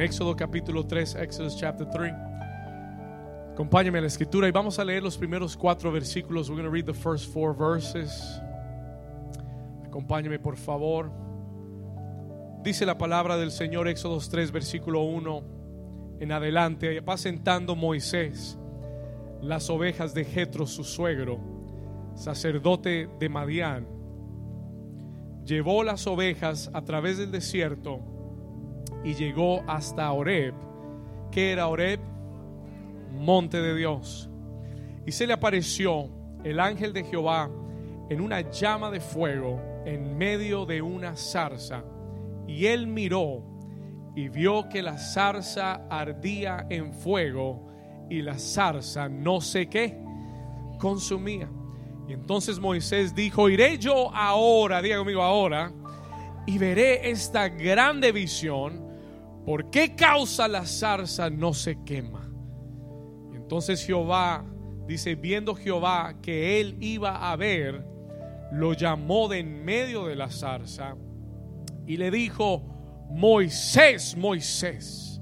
Éxodo capítulo 3, Exodus chapter 3. Acompáñame a la escritura y vamos a leer los primeros cuatro versículos. We're going to read the first four verses. Acompáñame por favor. Dice la palabra del Señor, Éxodo 3, versículo 1 en adelante. Apacentando Moisés las ovejas de Jetro, su suegro, sacerdote de Madián, llevó las ovejas a través del desierto y llegó hasta Oreb. ¿Qué era Oreb? Monte de Dios. Y se le apareció el ángel de Jehová en una llama de fuego en medio de una zarza. Y él miró y vio que la zarza ardía en fuego y la zarza no sé qué consumía. Y entonces Moisés dijo, iré yo ahora, diga conmigo ahora, y veré esta grande visión ¿Por qué causa la zarza no se quema? Entonces Jehová, dice, viendo Jehová que él iba a ver, lo llamó de en medio de la zarza y le dijo, Moisés, Moisés.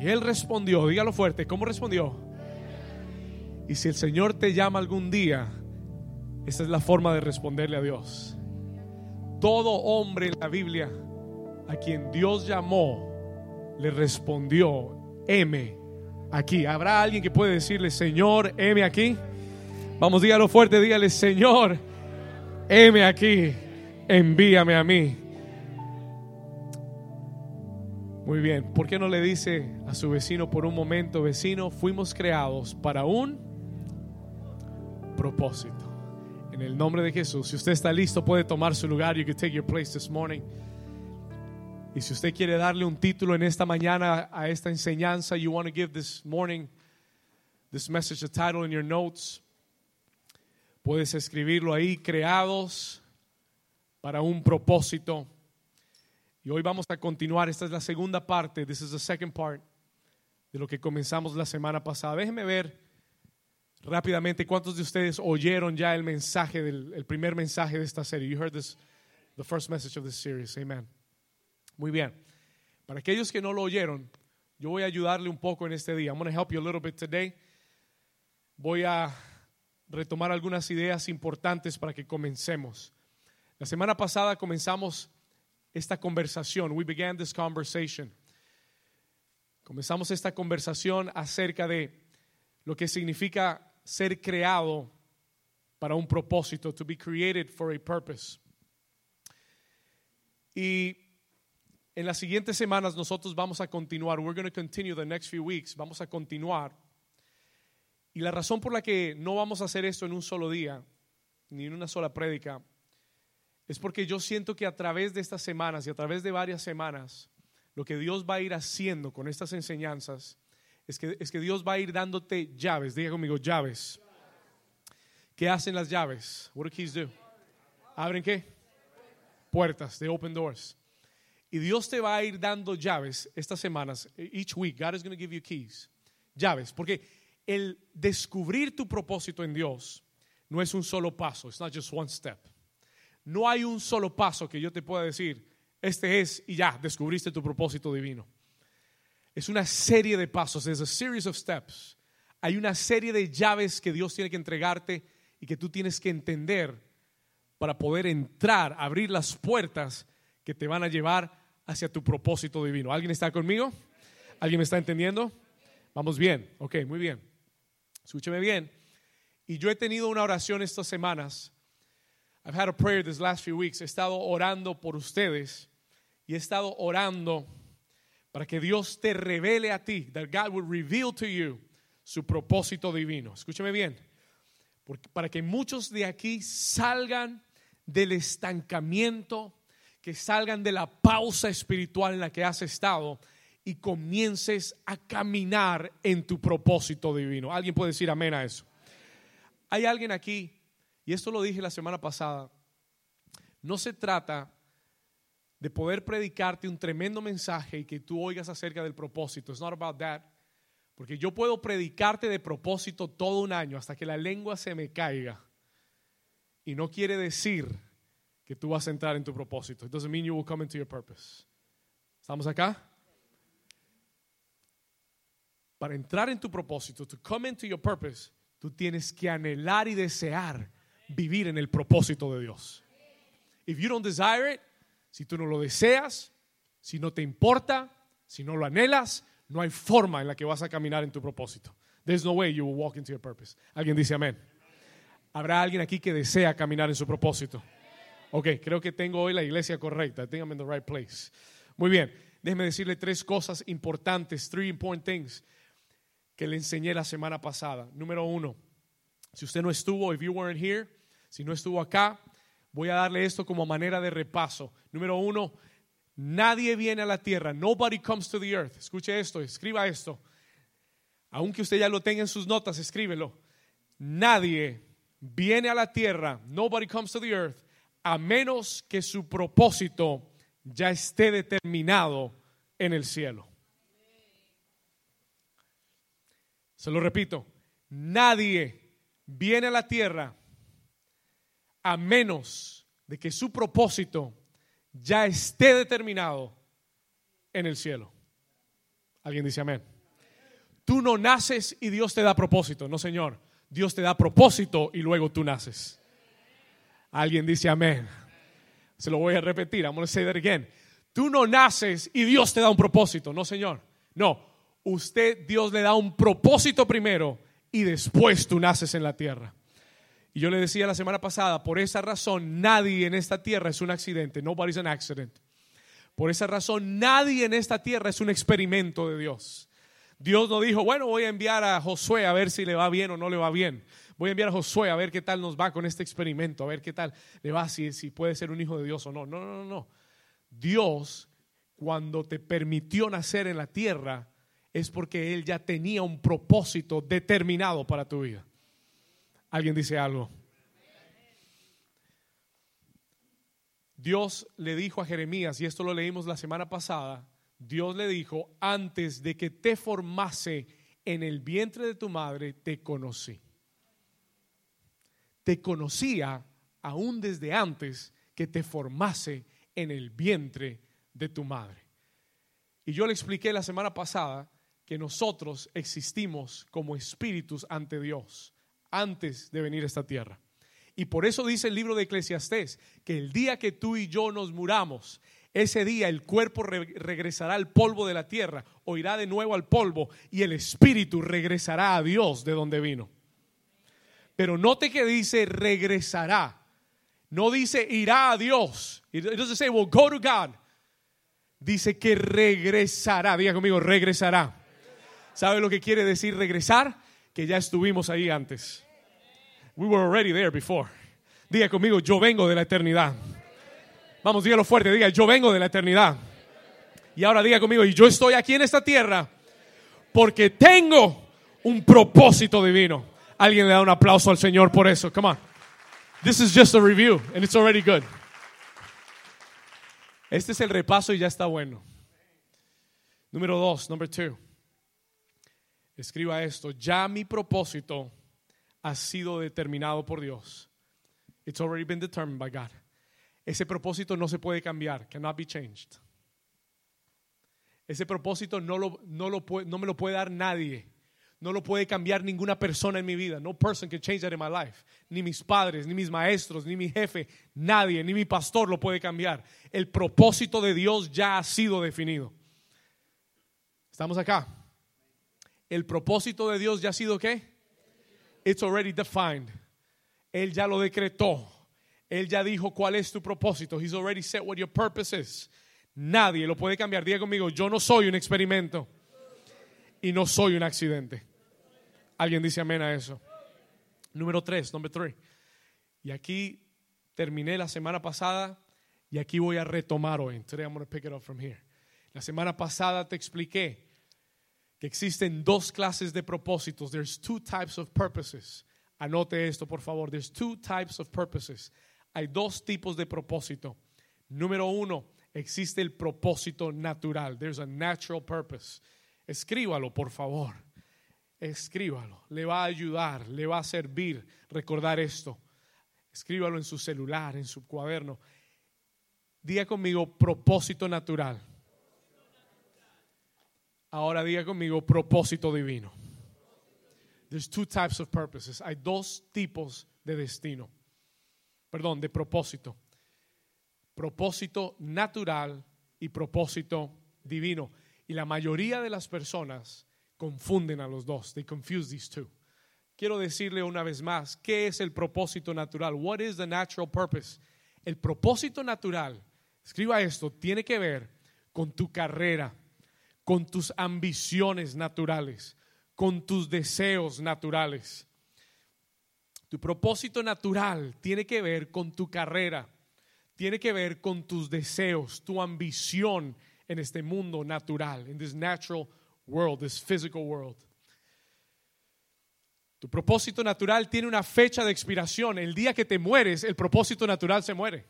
Y él respondió, dígalo fuerte, ¿cómo respondió? Y si el Señor te llama algún día, esa es la forma de responderle a Dios. Todo hombre en la Biblia a quien Dios llamó, le respondió, M aquí. ¿Habrá alguien que puede decirle, Señor, M aquí? Vamos, dígalo fuerte, dígale, Señor, M aquí, envíame a mí. Muy bien, ¿por qué no le dice a su vecino por un momento, vecino, fuimos creados para un propósito? En el nombre de Jesús, si usted está listo, puede tomar su lugar. You can take your place this morning. Y si usted quiere darle un título en esta mañana a esta enseñanza, you want to give this morning this message a title in your notes, puedes escribirlo ahí, creados para un propósito. Y hoy vamos a continuar, esta es la segunda parte, this is the second part de lo que comenzamos la semana pasada. Déjenme ver rápidamente cuántos de ustedes oyeron ya el mensaje del el primer mensaje de esta serie. You heard this the first message of this series. Amen. Muy bien. Para aquellos que no lo oyeron, yo voy a ayudarle un poco en este día. I'm going to help you a little bit today. Voy a retomar algunas ideas importantes para que comencemos. La semana pasada comenzamos esta conversación. We began this conversation. Comenzamos esta conversación acerca de lo que significa ser creado para un propósito, to be created for a purpose. Y en las siguientes semanas nosotros vamos a continuar. We're going to continue the next few weeks. Vamos a continuar. Y la razón por la que no vamos a hacer esto en un solo día, ni en una sola prédica, es porque yo siento que a través de estas semanas y a través de varias semanas, lo que Dios va a ir haciendo con estas enseñanzas es que, es que Dios va a ir dándote llaves. Diga conmigo, llaves. ¿Qué hacen las llaves? What do keys do? ¿Abren qué? Puertas, they open doors. Y Dios te va a ir dando llaves estas semanas. Each week, God is going to give you keys. Llaves. Porque el descubrir tu propósito en Dios no es un solo paso. It's not just one step. No hay un solo paso que yo te pueda decir, este es y ya, descubriste tu propósito divino. Es una serie de pasos. Es a series of steps. Hay una serie de llaves que Dios tiene que entregarte y que tú tienes que entender para poder entrar, abrir las puertas que te van a llevar hacia tu propósito divino. ¿Alguien está conmigo? ¿Alguien me está entendiendo? Vamos bien, ok, muy bien. Escúcheme bien. Y yo he tenido una oración estas semanas. I've had a prayer this last few weeks. He estado orando por ustedes y he estado orando para que Dios te revele a ti, that God will reveal to you su propósito divino. Escúcheme bien. Porque, para que muchos de aquí salgan del estancamiento, que salgan de la pausa espiritual en la que has estado y comiences a caminar en tu propósito divino. ¿Alguien puede decir amén a eso? Hay alguien aquí, y esto lo dije la semana pasada, no se trata de poder predicarte un tremendo mensaje y que tú oigas acerca del propósito. It's not about that. Porque yo puedo predicarte de propósito todo un año hasta que la lengua se me caiga. Y no quiere decir que tú vas a entrar en tu propósito. It doesn't mean you will come into your purpose. ¿Estamos acá? para entrar en tu propósito, to come into your purpose, tú tienes que anhelar y desear vivir en el propósito de Dios. If you don't desire it, si tú no lo deseas, si no te importa, si no lo anhelas, no hay forma en la que vas a caminar en tu propósito. There's no way you will walk into your purpose. Alguien dice amén. Habrá alguien aquí que desea caminar en su propósito. Ok, creo que tengo hoy la iglesia correcta. I think I'm in the right place. Muy bien, déjeme decirle tres cosas importantes, three important things que le enseñé la semana pasada. Número uno, si usted no estuvo, if you weren't here, si no estuvo acá, voy a darle esto como manera de repaso. Número uno, nadie viene a la tierra. Nobody comes to the earth. Escuche esto, escriba esto. Aunque usted ya lo tenga en sus notas, escríbelo. Nadie viene a la tierra. Nobody comes to the earth a menos que su propósito ya esté determinado en el cielo. Se lo repito, nadie viene a la tierra a menos de que su propósito ya esté determinado en el cielo. ¿Alguien dice amén? Tú no naces y Dios te da propósito, no Señor. Dios te da propósito y luego tú naces. Alguien dice amén. Se lo voy a repetir. I'm going to say that again. Tú no naces y Dios te da un propósito, no Señor. No, usted, Dios le da un propósito primero y después tú naces en la tierra. Y yo le decía la semana pasada, por esa razón nadie en esta tierra es un accidente. Nobody's an accident. Por esa razón nadie en esta tierra es un experimento de Dios. Dios no dijo, bueno, voy a enviar a Josué a ver si le va bien o no le va bien. Voy a enviar a Josué a ver qué tal nos va con este experimento, a ver qué tal le va, si, si puede ser un hijo de Dios o no. No, no, no, no. Dios, cuando te permitió nacer en la tierra, es porque Él ya tenía un propósito determinado para tu vida. ¿Alguien dice algo? Dios le dijo a Jeremías, y esto lo leímos la semana pasada, Dios le dijo, antes de que te formase en el vientre de tu madre, te conocí. Te conocía aún desde antes que te formase en el vientre de tu madre. Y yo le expliqué la semana pasada que nosotros existimos como espíritus ante Dios antes de venir a esta tierra. Y por eso dice el libro de Eclesiastés que el día que tú y yo nos muramos, ese día el cuerpo regresará al polvo de la tierra o irá de nuevo al polvo y el espíritu regresará a Dios de donde vino. Pero note que dice regresará. No dice irá a Dios. It doesn't say, well, go to God. Dice que regresará. Diga conmigo, regresará. ¿Sabe lo que quiere decir regresar? Que ya estuvimos ahí antes. We were already there before. Diga conmigo, yo vengo de la eternidad. Vamos, dígalo fuerte, diga, yo vengo de la eternidad. Y ahora diga conmigo, y yo estoy aquí en esta tierra porque tengo un propósito divino. Alguien le da un aplauso al Señor por eso. Come on. This is just a review and it's already good. Este es el repaso y ya está bueno. Número dos, number two. Escriba esto. Ya mi propósito ha sido determinado por Dios. It's already been determined by God. Ese propósito no se puede cambiar, cannot be changed. Ese propósito no, lo, no, lo no me lo puede dar nadie. No lo puede cambiar ninguna persona en mi vida. No person can change that in my life. Ni mis padres, ni mis maestros, ni mi jefe, nadie, ni mi pastor lo puede cambiar. El propósito de Dios ya ha sido definido. ¿Estamos acá? El propósito de Dios ya ha sido qué? It's already defined. Él ya lo decretó. Él ya dijo cuál es tu propósito. He's already said what your purpose is. Nadie lo puede cambiar. Diga conmigo, yo no soy un experimento y no soy un accidente. Alguien dice amén a eso. Número tres, number three. Y aquí terminé la semana pasada y aquí voy a retomar hoy. Today I'm going to pick it up from here. La semana pasada te expliqué que existen dos clases de propósitos. There's two types of purposes. Anote esto, por favor. There's two types of purposes. Hay dos tipos de propósito. Número uno, existe el propósito natural. There's a natural purpose. Escríbalo, por favor. Escríbalo. Le va a ayudar, le va a servir recordar esto. Escríbalo en su celular, en su cuaderno. Diga conmigo propósito natural. Ahora diga conmigo propósito divino. There's two types of purposes. Hay dos tipos de destino. Perdón, de propósito. Propósito natural y propósito divino. Y la mayoría de las personas confunden a los dos. They confuse these two. Quiero decirle una vez más, ¿qué es el propósito natural? What is the natural purpose? El propósito natural, escriba esto, tiene que ver con tu carrera, con tus ambiciones naturales, con tus deseos naturales. Tu propósito natural tiene que ver con tu carrera, tiene que ver con tus deseos, tu ambición en este mundo natural, in this natural world, this physical world. Tu propósito natural tiene una fecha de expiración. El día que te mueres, el propósito natural se muere.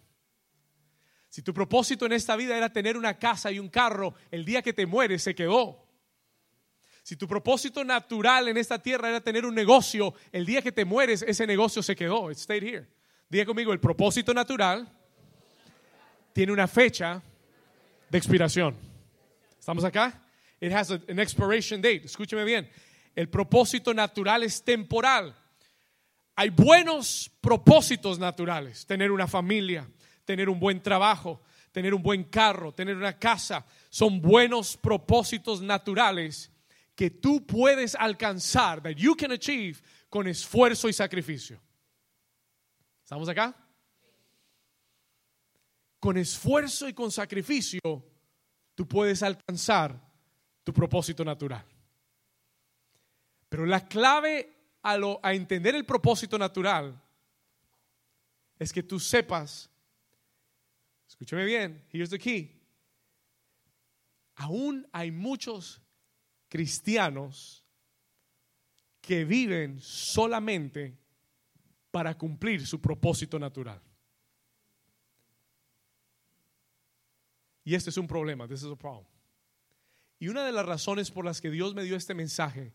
Si tu propósito en esta vida era tener una casa y un carro, el día que te mueres se quedó. Si tu propósito natural en esta tierra era tener un negocio, el día que te mueres ese negocio se quedó. It stayed here. Diga conmigo, el propósito natural tiene una fecha de expiración. ¿Estamos acá? It has an expiration date. Escúcheme bien. El propósito natural es temporal. Hay buenos propósitos naturales, tener una familia, tener un buen trabajo, tener un buen carro, tener una casa. Son buenos propósitos naturales que tú puedes alcanzar, that you can achieve con esfuerzo y sacrificio. ¿Estamos acá? Con esfuerzo y con sacrificio, tú puedes alcanzar tu propósito natural. Pero la clave a, a entender el propósito natural es que tú sepas, escúchame bien, here's the key. Aún hay muchos cristianos que viven solamente para cumplir su propósito natural. Y este es un problema, this is a problem. Y una de las razones por las que Dios me dio este mensaje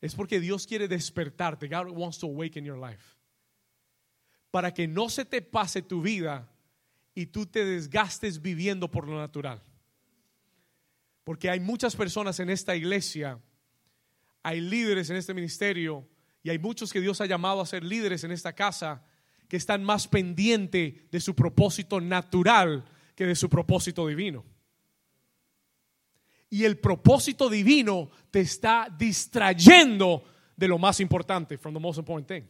es porque Dios quiere despertarte. God wants to awaken your life. Para que no se te pase tu vida y tú te desgastes viviendo por lo natural. Porque hay muchas personas en esta iglesia, hay líderes en este ministerio y hay muchos que Dios ha llamado a ser líderes en esta casa que están más pendientes de su propósito natural que de su propósito divino y el propósito divino te está distrayendo de lo más importante, from the most important thing.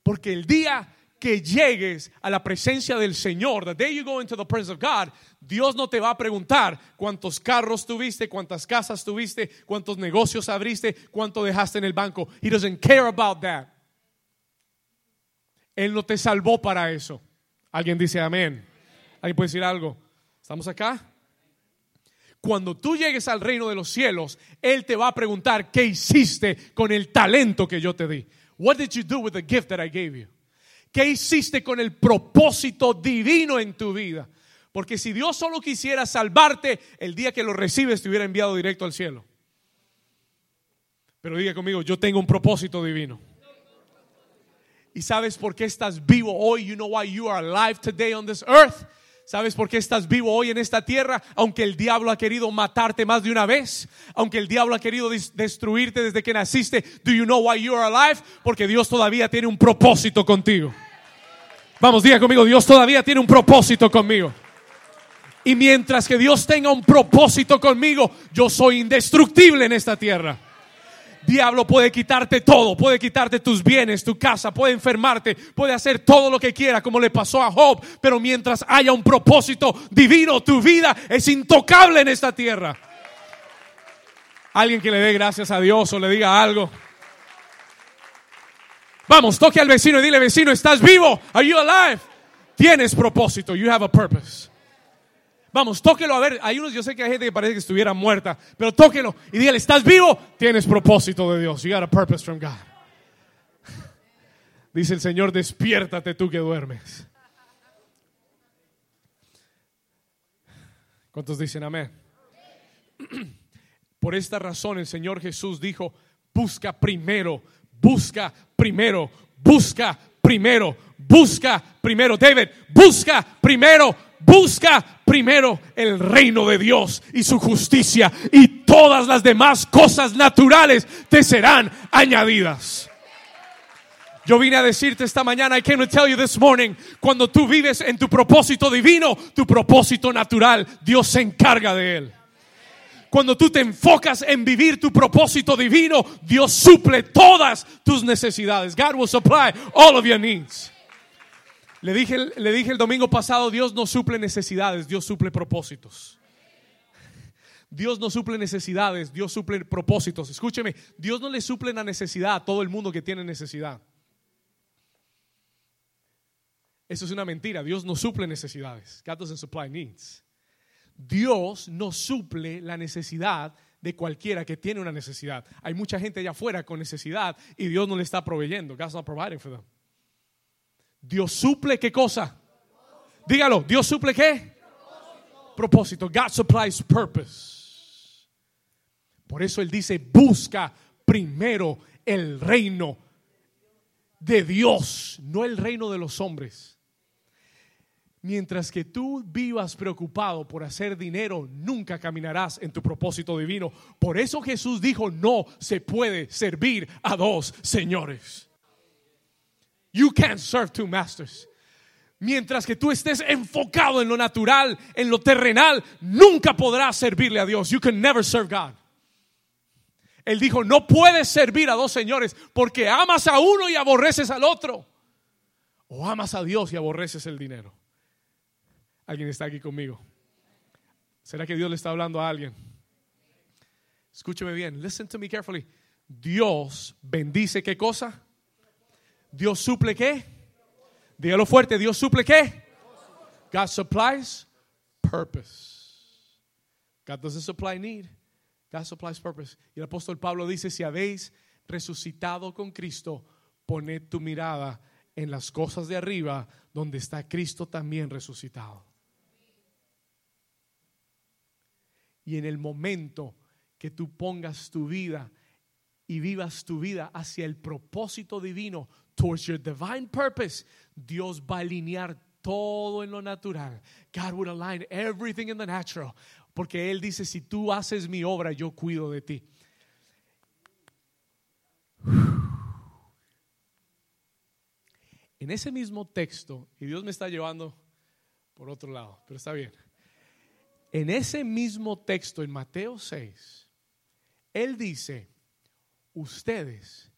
Porque el día que llegues a la presencia del Señor, the day you go into the presence of God, Dios no te va a preguntar cuántos carros tuviste, cuántas casas tuviste, cuántos negocios abriste, cuánto dejaste en el banco. He doesn't care about that. Él no te salvó para eso. Alguien dice amén. ¿Alguien puede decir algo? ¿Estamos acá? Cuando tú llegues al reino de los cielos, Él te va a preguntar, ¿qué hiciste con el talento que yo te di? What did you do with the gift that I gave you? ¿Qué hiciste con el propósito divino en tu vida? Porque si Dios solo quisiera salvarte, el día que lo recibes te hubiera enviado directo al cielo. Pero diga conmigo, yo tengo un propósito divino. ¿Y sabes por qué estás vivo hoy? You know why you are alive today on this earth? ¿Sabes por qué estás vivo hoy en esta tierra? Aunque el diablo ha querido matarte más de una vez, aunque el diablo ha querido destruirte desde que naciste, do you know why you are alive? Porque Dios todavía tiene un propósito contigo. Vamos, diga conmigo, Dios todavía tiene un propósito conmigo. Y mientras que Dios tenga un propósito conmigo, yo soy indestructible en esta tierra. Diablo puede quitarte todo, puede quitarte tus bienes, tu casa, puede enfermarte, puede hacer todo lo que quiera, como le pasó a Job. Pero mientras haya un propósito divino, tu vida es intocable en esta tierra. Alguien que le dé gracias a Dios o le diga algo. Vamos, toque al vecino y dile, vecino, ¿estás vivo? Are you alive? Tienes propósito. You have a purpose. Vamos, tóquelo a ver. Hay unos, yo sé que hay gente que parece que estuviera muerta, pero tóquelo y dígale, ¿estás vivo? Tienes propósito de Dios. You got a purpose from God. Dice el Señor, despiértate tú que duermes. ¿Cuántos dicen amén? Por esta razón el Señor Jesús dijo, busca primero, busca primero, busca primero, busca primero. David, busca primero, busca primero el reino de Dios y su justicia y todas las demás cosas naturales te serán añadidas. Yo vine a decirte esta mañana, I came to tell you this morning, cuando tú vives en tu propósito divino, tu propósito natural, Dios se encarga de él. Cuando tú te enfocas en vivir tu propósito divino, Dios suple todas tus necesidades. God will supply all of your needs. Le dije, le dije el domingo pasado, Dios no suple necesidades, Dios suple propósitos. Dios no suple necesidades, Dios suple propósitos. Escúcheme, Dios no le suple la necesidad a todo el mundo que tiene necesidad. Eso es una mentira. Dios no suple necesidades. God doesn't supply needs. Dios no suple la necesidad de cualquiera que tiene una necesidad. Hay mucha gente allá afuera con necesidad y Dios no le está proveyendo. God's not providing for them. Dios suple qué cosa? Dígalo, Dios suple qué? Propósito. God supplies purpose. Por eso Él dice, busca primero el reino de Dios, no el reino de los hombres. Mientras que tú vivas preocupado por hacer dinero, nunca caminarás en tu propósito divino. Por eso Jesús dijo, no se puede servir a dos señores. You can't serve two masters. Mientras que tú estés enfocado en lo natural, en lo terrenal, nunca podrás servirle a Dios. You can never serve God. Él dijo, no puedes servir a dos señores porque amas a uno y aborreces al otro. O amas a Dios y aborreces el dinero. Alguien está aquí conmigo. ¿Será que Dios le está hablando a alguien? Escúcheme bien. Listen to me carefully. Dios bendice qué cosa? Dios suple qué? Dígalo fuerte. Dios suple qué? God supplies purpose. God doesn't supply need. God supplies purpose. Y el apóstol Pablo dice, si habéis resucitado con Cristo, poned tu mirada en las cosas de arriba, donde está Cristo también resucitado. Y en el momento que tú pongas tu vida y vivas tu vida hacia el propósito divino, towards your divine purpose, Dios va a alinear todo en lo natural. God will align everything in the natural. Porque Él dice, si tú haces mi obra, yo cuido de ti. En ese mismo texto, y Dios me está llevando por otro lado, pero está bien. En ese mismo texto, en Mateo 6, Él dice, ustedes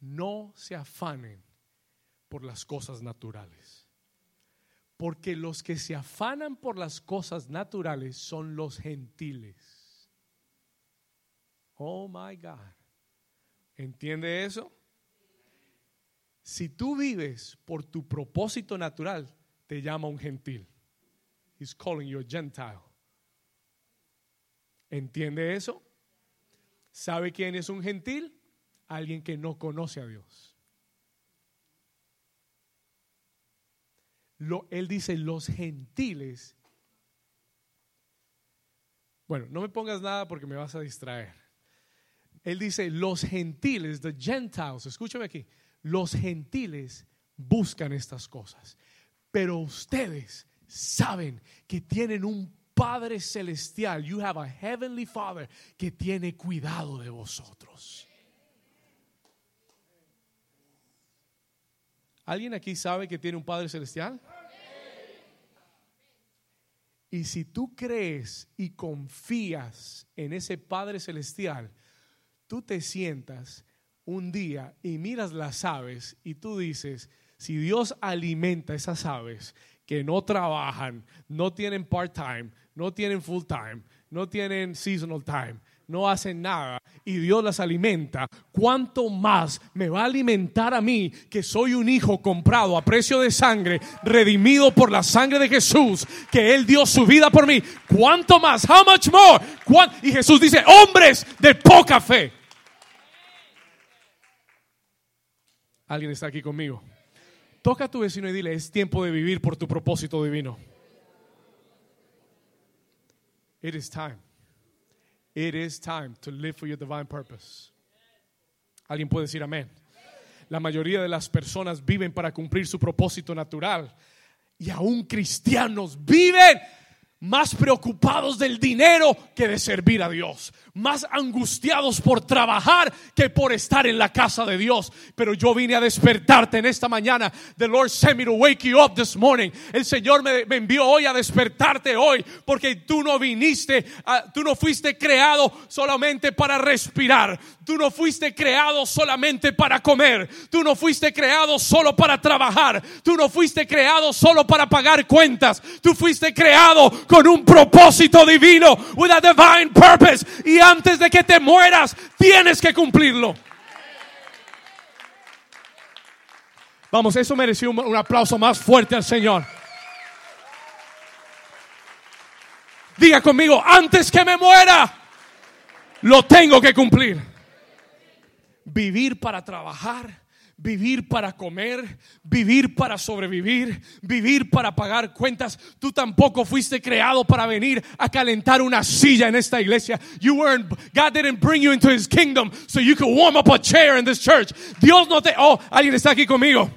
no se afanen por las cosas naturales. Porque los que se afanan por las cosas naturales son los gentiles. Oh my God. ¿Entiende eso? Si tú vives por tu propósito natural, te llama un gentil. He's calling you a Gentile. ¿Entiende eso? ¿Sabe quién es un gentil? Alguien que no conoce a Dios. Lo, él dice los gentiles. Bueno, no me pongas nada porque me vas a distraer. Él dice los gentiles, the Gentiles, escúchame aquí, los gentiles buscan estas cosas, pero ustedes saben que tienen un Padre celestial, you have a heavenly Father que tiene cuidado de vosotros. ¿Alguien aquí sabe que tiene un Padre celestial? Y si tú crees y confías en ese Padre celestial, tú te sientas un día y miras las aves y tú dices, si Dios alimenta esas aves que no trabajan, no tienen part-time, no tienen full-time, no tienen seasonal time, no hacen nada y Dios las alimenta, ¿cuánto más me va a alimentar a mí que soy un hijo comprado a precio de sangre, redimido por la sangre de Jesús, que Él dio su vida por mí? ¿Cuánto más? How much more? Y Jesús dice, hombres de poca fe. ¿Alguien está aquí conmigo? Toca a tu vecino y dile, es tiempo de vivir por tu propósito divino. It is time. It is time to live for your divine purpose. Alguien puede decir amén. La mayoría de las personas viven para cumplir su propósito natural. Y aún cristianos viven más preocupados del dinero que de servir a Dios, más angustiados por trabajar que por estar en la casa de Dios. Pero yo vine a despertarte en esta mañana. The Lord sent me to wake you up this morning. El Señor me, envió hoy a despertarte hoy porque tú no viniste, tú no fuiste creado solamente para respirar. Tú no fuiste creado solamente para comer. Tú no fuiste creado solo para trabajar. Tú no fuiste creado solo para pagar cuentas. Tú fuiste creado con un propósito divino, with a divine purpose. Y antes de que te mueras, tienes que cumplirlo. Vamos, eso mereció un, un aplauso más fuerte al Señor. Diga conmigo, antes que me muera, lo tengo que cumplir. Vivir para trabajar, vivir para comer, vivir para sobrevivir, vivir para pagar cuentas. Tú tampoco fuiste creado para venir a calentar una silla en esta iglesia. You weren't, God didn't bring you into his kingdom so you could warm up a chair in this church. Dios no te, oh, alguien está aquí conmigo.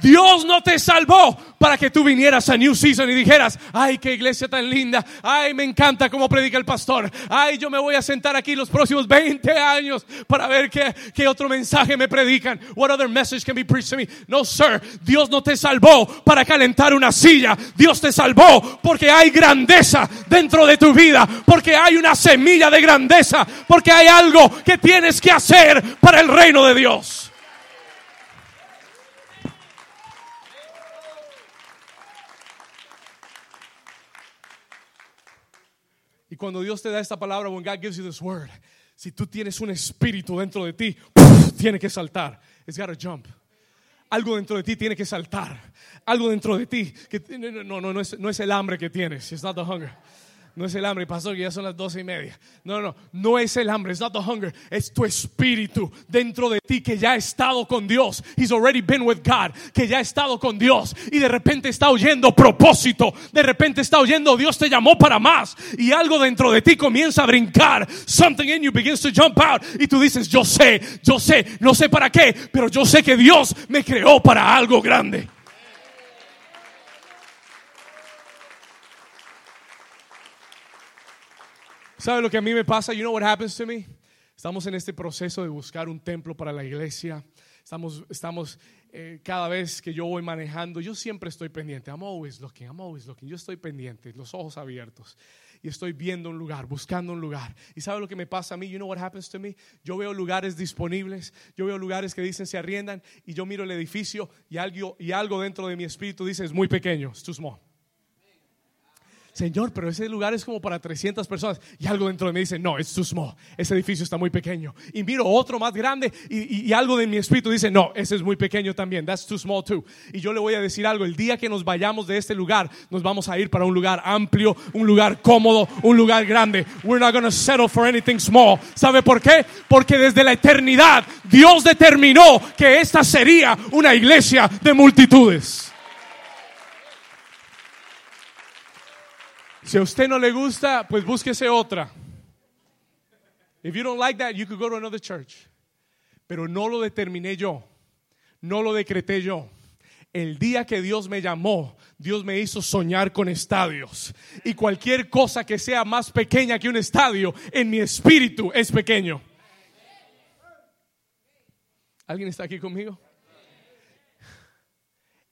Dios no te salvó para que tú vinieras a New Season y dijeras, ay, qué iglesia tan linda, ay, me encanta cómo predica el pastor, ay, yo me voy a sentar aquí los próximos 20 años para ver qué, qué otro mensaje me predican. What other message can be preached to me? No, sir, Dios no te salvó para calentar una silla, Dios te salvó porque hay grandeza dentro de tu vida, porque hay una semilla de grandeza, porque hay algo que tienes que hacer para el reino de Dios. Cuando Dios te da esta palabra, when God gives you this word, si tú tienes un espíritu dentro de ti, tiene que saltar. It's gotta jump. Algo dentro de ti tiene que saltar. Algo dentro de ti que no, no, no, es, no es el hambre que tienes. It's not the hunger. No es el hambre, pastor, que ya son las doce y media. No, no, no, es el hambre, it's not the hunger. Es tu espíritu dentro de ti que ya ha estado con Dios. He's already been with God, que ya ha estado con Dios. Y de repente está oyendo propósito. De repente está oyendo Dios te llamó para más. Y algo dentro de ti comienza a brincar. Something in you begins to jump out. Y tú dices, yo sé, yo sé, no sé para qué, pero yo sé que Dios me creó para algo grande. ¿Sabe lo que a mí me pasa? You know what happens to me? Estamos en este proceso de buscar un templo para la iglesia. Estamos, estamos eh, cada vez que yo voy manejando, yo siempre estoy pendiente. I'm always looking, I'm always looking. Yo estoy pendiente, los ojos abiertos. Y estoy viendo un lugar, buscando un lugar. ¿Y sabe lo que me pasa a mí? You know what happens to me? Yo veo lugares disponibles, yo veo lugares que dicen se arriendan y yo miro el edificio y algo, y algo dentro de mi espíritu dice es muy pequeño, it's too small. Señor, pero ese lugar es como para 300 personas. Y algo dentro de mí dice, no, too small. Ese edificio está muy pequeño. Y miro otro más grande y algo de mi espíritu dice, no, ese es muy pequeño también. That's too small too. Y yo le voy a decir algo. El día que nos vayamos de este lugar, nos vamos a ir para un lugar amplio, un lugar cómodo, un lugar grande. We're not going to settle for anything small. ¿Sabe por qué? Porque desde la eternidad Dios determinó que esta sería una iglesia de multitudes. Si a usted no le gusta, pues búsquese otra. If you don't like that, you could go to another church. Pero no lo determiné yo. No lo decreté yo. El día que Dios me llamó, Dios me hizo soñar con estadios. Y cualquier cosa que sea más pequeña que un estadio, en mi espíritu es pequeño. ¿Alguien está aquí conmigo?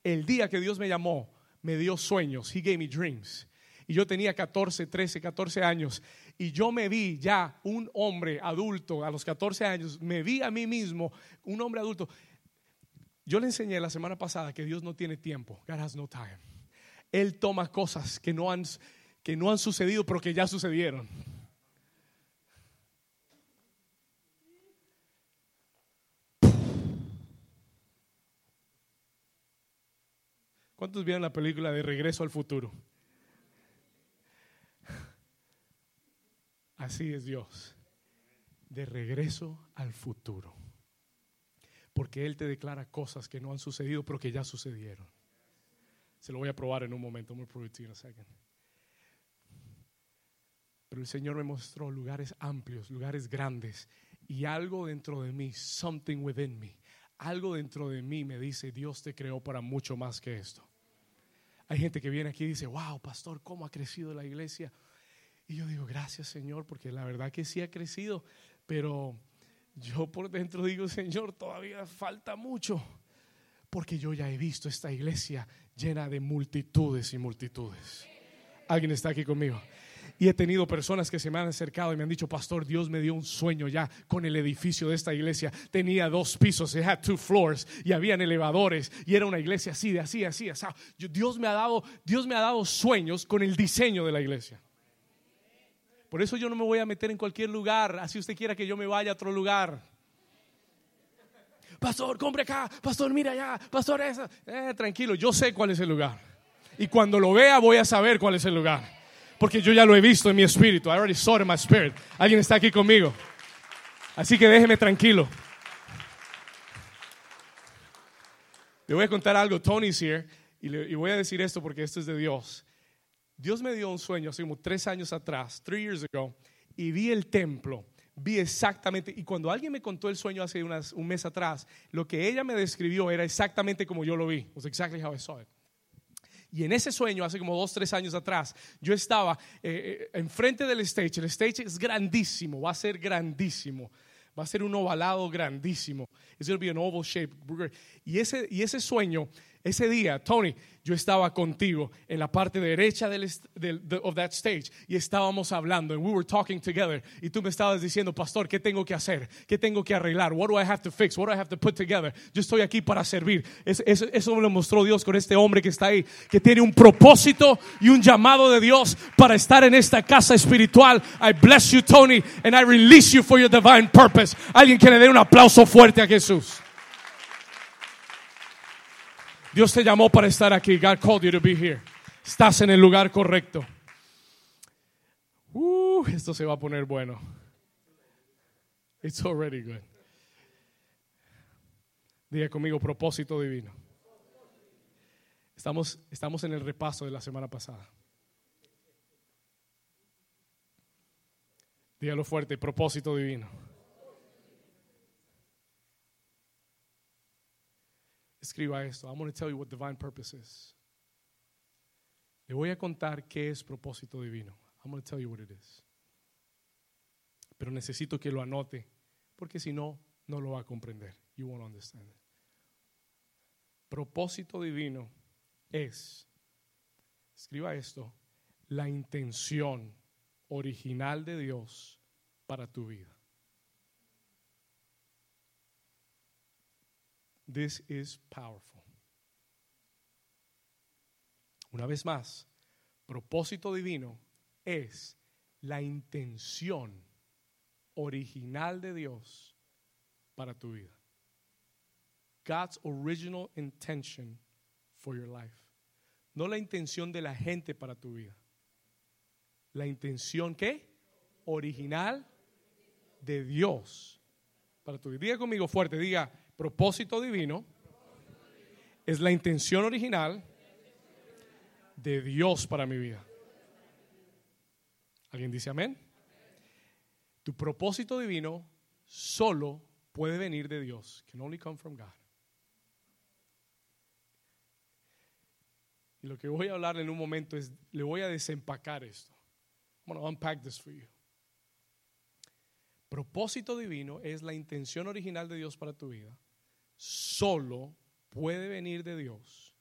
El día que Dios me llamó, me dio sueños. He gave me dreams. Y yo tenía 14, 13, 14 años. Y yo me vi ya un hombre adulto a los 14 años. Me vi a mí mismo, un hombre adulto. Yo le enseñé la semana pasada que Dios no tiene tiempo. God has no time. Él toma cosas que no han, que no han sucedido, pero que ya sucedieron. ¿Cuántos vieron la película de Regreso al Futuro? Así es Dios. De regreso al futuro. Porque Él te declara cosas que no han sucedido, pero que ya sucedieron. Se lo voy a probar en un momento. Pero el Señor me mostró lugares amplios, lugares grandes. Y algo dentro de mí, something within me, algo dentro de mí me dice, Dios te creó para mucho más que esto. Hay gente que viene aquí y dice, wow, pastor, ¿cómo ha crecido la iglesia? Y yo digo, gracias Señor, porque la verdad que sí ha crecido, pero yo por dentro digo, Señor, todavía falta mucho, porque yo ya he visto esta iglesia llena de multitudes y multitudes. ¿Alguien está aquí conmigo? Y he tenido personas que se me han acercado y me han dicho, pastor, Dios me dio un sueño ya con el edificio de esta iglesia. Tenía dos pisos, it had two floors y habían elevadores y era una iglesia así, de así, así, así. Dios me ha dado, Dios me ha dado sueños con el diseño de la iglesia. Por eso yo no me voy a meter en cualquier lugar, así usted quiera que yo me vaya a otro lugar. Pastor, compre acá, pastor, mira allá, pastor, esa. Eh, tranquilo, yo sé cuál es el lugar. Y cuando lo vea voy a saber cuál es el lugar porque yo ya lo he visto en mi espíritu. I already saw it in my spirit. Alguien está aquí conmigo. Así que déjeme tranquilo. Le voy a contar algo. Tony's here. Y, le, y voy a decir esto porque esto es de Dios. Dios me dio un sueño hace como tres años atrás, three years ago, y vi el templo. Vi exactamente, y cuando alguien me contó el sueño hace un mes atrás, lo que ella me describió era exactamente como yo lo vi. Was exactly how I saw it. Y en ese sueño, hace como dos, tres años atrás, yo estaba eh, eh, enfrente del stage. El stage es grandísimo, va a ser grandísimo. Va a ser un ovalado grandísimo. It's going to be an oval shape. Y ese, y ese sueño ese día, Tony, yo estaba contigo en la parte derecha del, del of that stage y estábamos hablando and we were talking together y tú me estabas diciendo, pastor, ¿qué tengo que hacer? ¿Qué tengo que arreglar? What do I have to fix? What do I have to put together? Yo estoy aquí para servir. eso me lo mostró Dios con este hombre que está ahí, que tiene un propósito y un llamado de Dios para estar en esta casa espiritual. I bless you, Tony, and I release you for your divine purpose. Alguien que le dé un aplauso fuerte a Jesús. Dios te llamó para estar aquí. God called you to be here. Estás en el lugar correcto. Uh, esto se va a poner bueno. It's already good. Diga conmigo propósito divino. Estamos, estamos en el repaso de la semana pasada. Dígalo fuerte, propósito divino. Escriba esto. I'm going to tell you what divine purpose is. Le voy a contar qué es propósito divino. I'm going to tell you what it is. Pero necesito que lo anote, porque si no, no lo va a comprender. You won't understand it. Propósito divino es, escriba esto, la intención original de Dios para tu vida. This is powerful. Una vez más, propósito divino es la intención original de Dios para tu vida. God's original intention for your life. No la intención de la gente para tu vida. La intención ¿qué? Original de Dios para tu vida. Diga conmigo fuerte, diga, propósito divino es la intención original de Dios para mi vida. ¿Alguien dice amén? Tu propósito divino solo puede venir de Dios. Can only come from God. Y lo que voy a hablar en un momento es, le voy a desempacar esto. I'm going to unpack this for you. Propósito divino es la intención original de Dios para tu vida solo puede venir de Dios.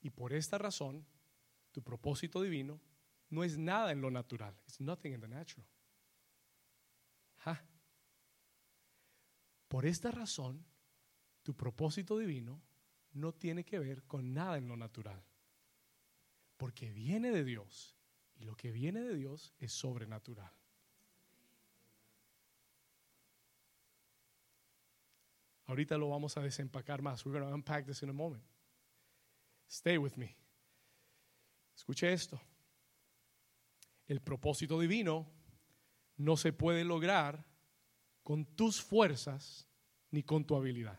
Y por esta razón, tu propósito divino no es nada en lo natural. It's nothing in the natural. Por esta razón, tu propósito divino no tiene que ver con nada en lo natural. Porque viene de Dios. Y lo que viene de Dios es sobrenatural. Ahorita lo vamos a desempacar más. We're going to unpack this in a moment. Stay with me. Escuche esto. El propósito divino no se puede lograr con tus fuerzas ni con tu habilidad.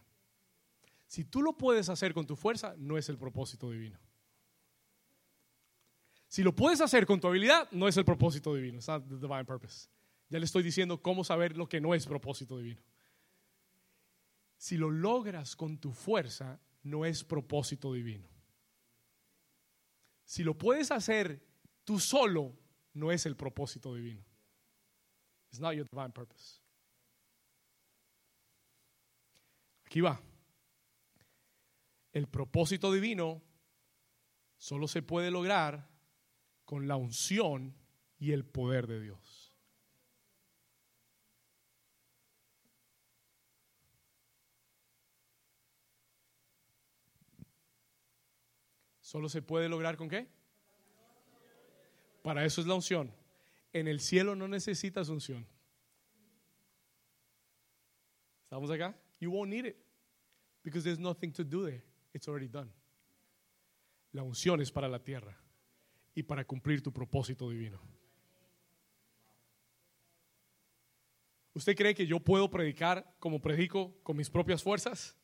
Si tú lo puedes hacer con tu fuerza, no es el propósito divino. Si lo puedes hacer con tu habilidad, no es el propósito divino. It's not the divine purpose. Ya le estoy diciendo cómo saber lo que no es propósito divino. Si lo logras con tu fuerza, no es propósito divino. Si lo puedes hacer tú solo, no es el propósito divino. It's not your divine purpose. Aquí va. El propósito divino solo se puede lograr con la unción y el poder de Dios. Solo se puede lograr con qué? Para eso es la unción. En el cielo no necesitas unción. ¿Estamos acá? You won't need it because there's nothing to do there. It's already done. La unción es para la tierra y para cumplir tu propósito divino. ¿Usted cree que yo puedo predicar como predico con mis propias fuerzas?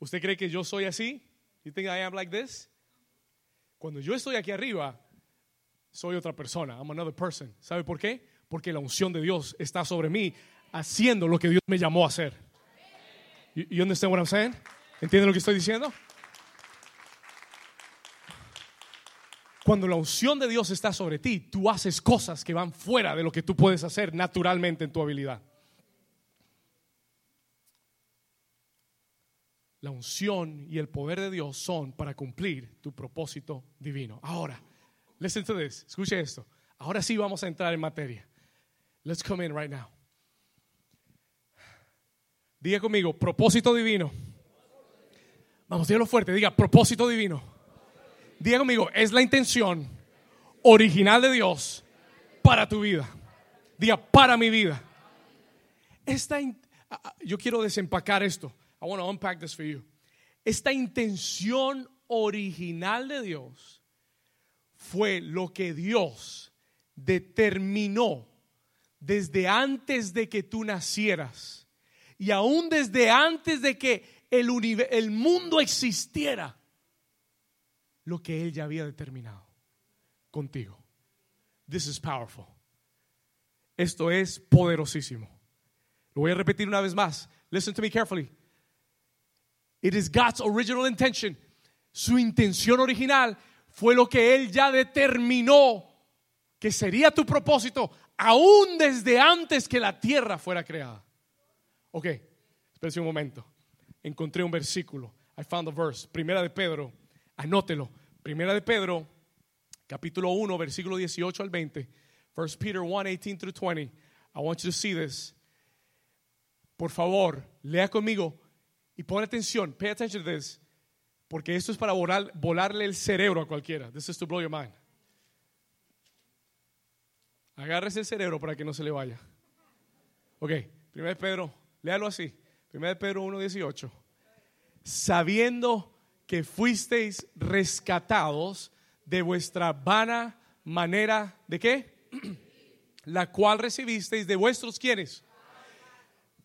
¿Usted cree que yo soy así? You think I am like this? Cuando yo estoy aquí arriba, soy otra persona. I'm another person. ¿Sabe por qué? Porque la unción de Dios está sobre mí haciendo lo que Dios me llamó a hacer. You, you understand what I'm saying? ¿Entienden lo que estoy diciendo? Cuando la unción de Dios está sobre ti, tú haces cosas que van fuera de lo que tú puedes hacer naturalmente en tu habilidad. La unción y el poder de Dios son para cumplir tu propósito divino. Ahora, listen to this. Escuche esto. Ahora sí vamos a entrar en materia. Let's come in right now. Diga conmigo, propósito divino. Vamos, dígalo fuerte, diga propósito divino. Diga conmigo, es la intención original de Dios para tu vida. Diga, para mi vida. Esta, yo quiero desempacar esto. I want to unpack this for you. Esta intención original de Dios fue lo que Dios determinó desde antes de que tú nacieras y aún desde antes de que el, el mundo existiera, lo que Él ya había determinado contigo. This is powerful. Esto es poderosísimo. Lo voy a repetir una vez más. Listen to me carefully. It is God's original intention. Su intención original fue lo que Él ya determinó que sería tu propósito aún desde antes que la tierra fuera creada. Ok, espérense un momento. Encontré un versículo. I found a verse. Primera de Pedro. Anótelo. Primera de Pedro, capítulo 1, versículo 18 al 20. 1 Peter 1, 18 through 20. I want you to see this. Por favor, lea conmigo y pon atención, pay attention to this, porque esto es para volar, volarle el cerebro a cualquiera. This is to blow your mind. Agárrese el cerebro para que no se le vaya. Ok, primero Pedro, léalo así. Primero Pedro 1.18. Sabiendo que fuisteis rescatados de vuestra vana manera de qué? La cual recibisteis de vuestros quienes.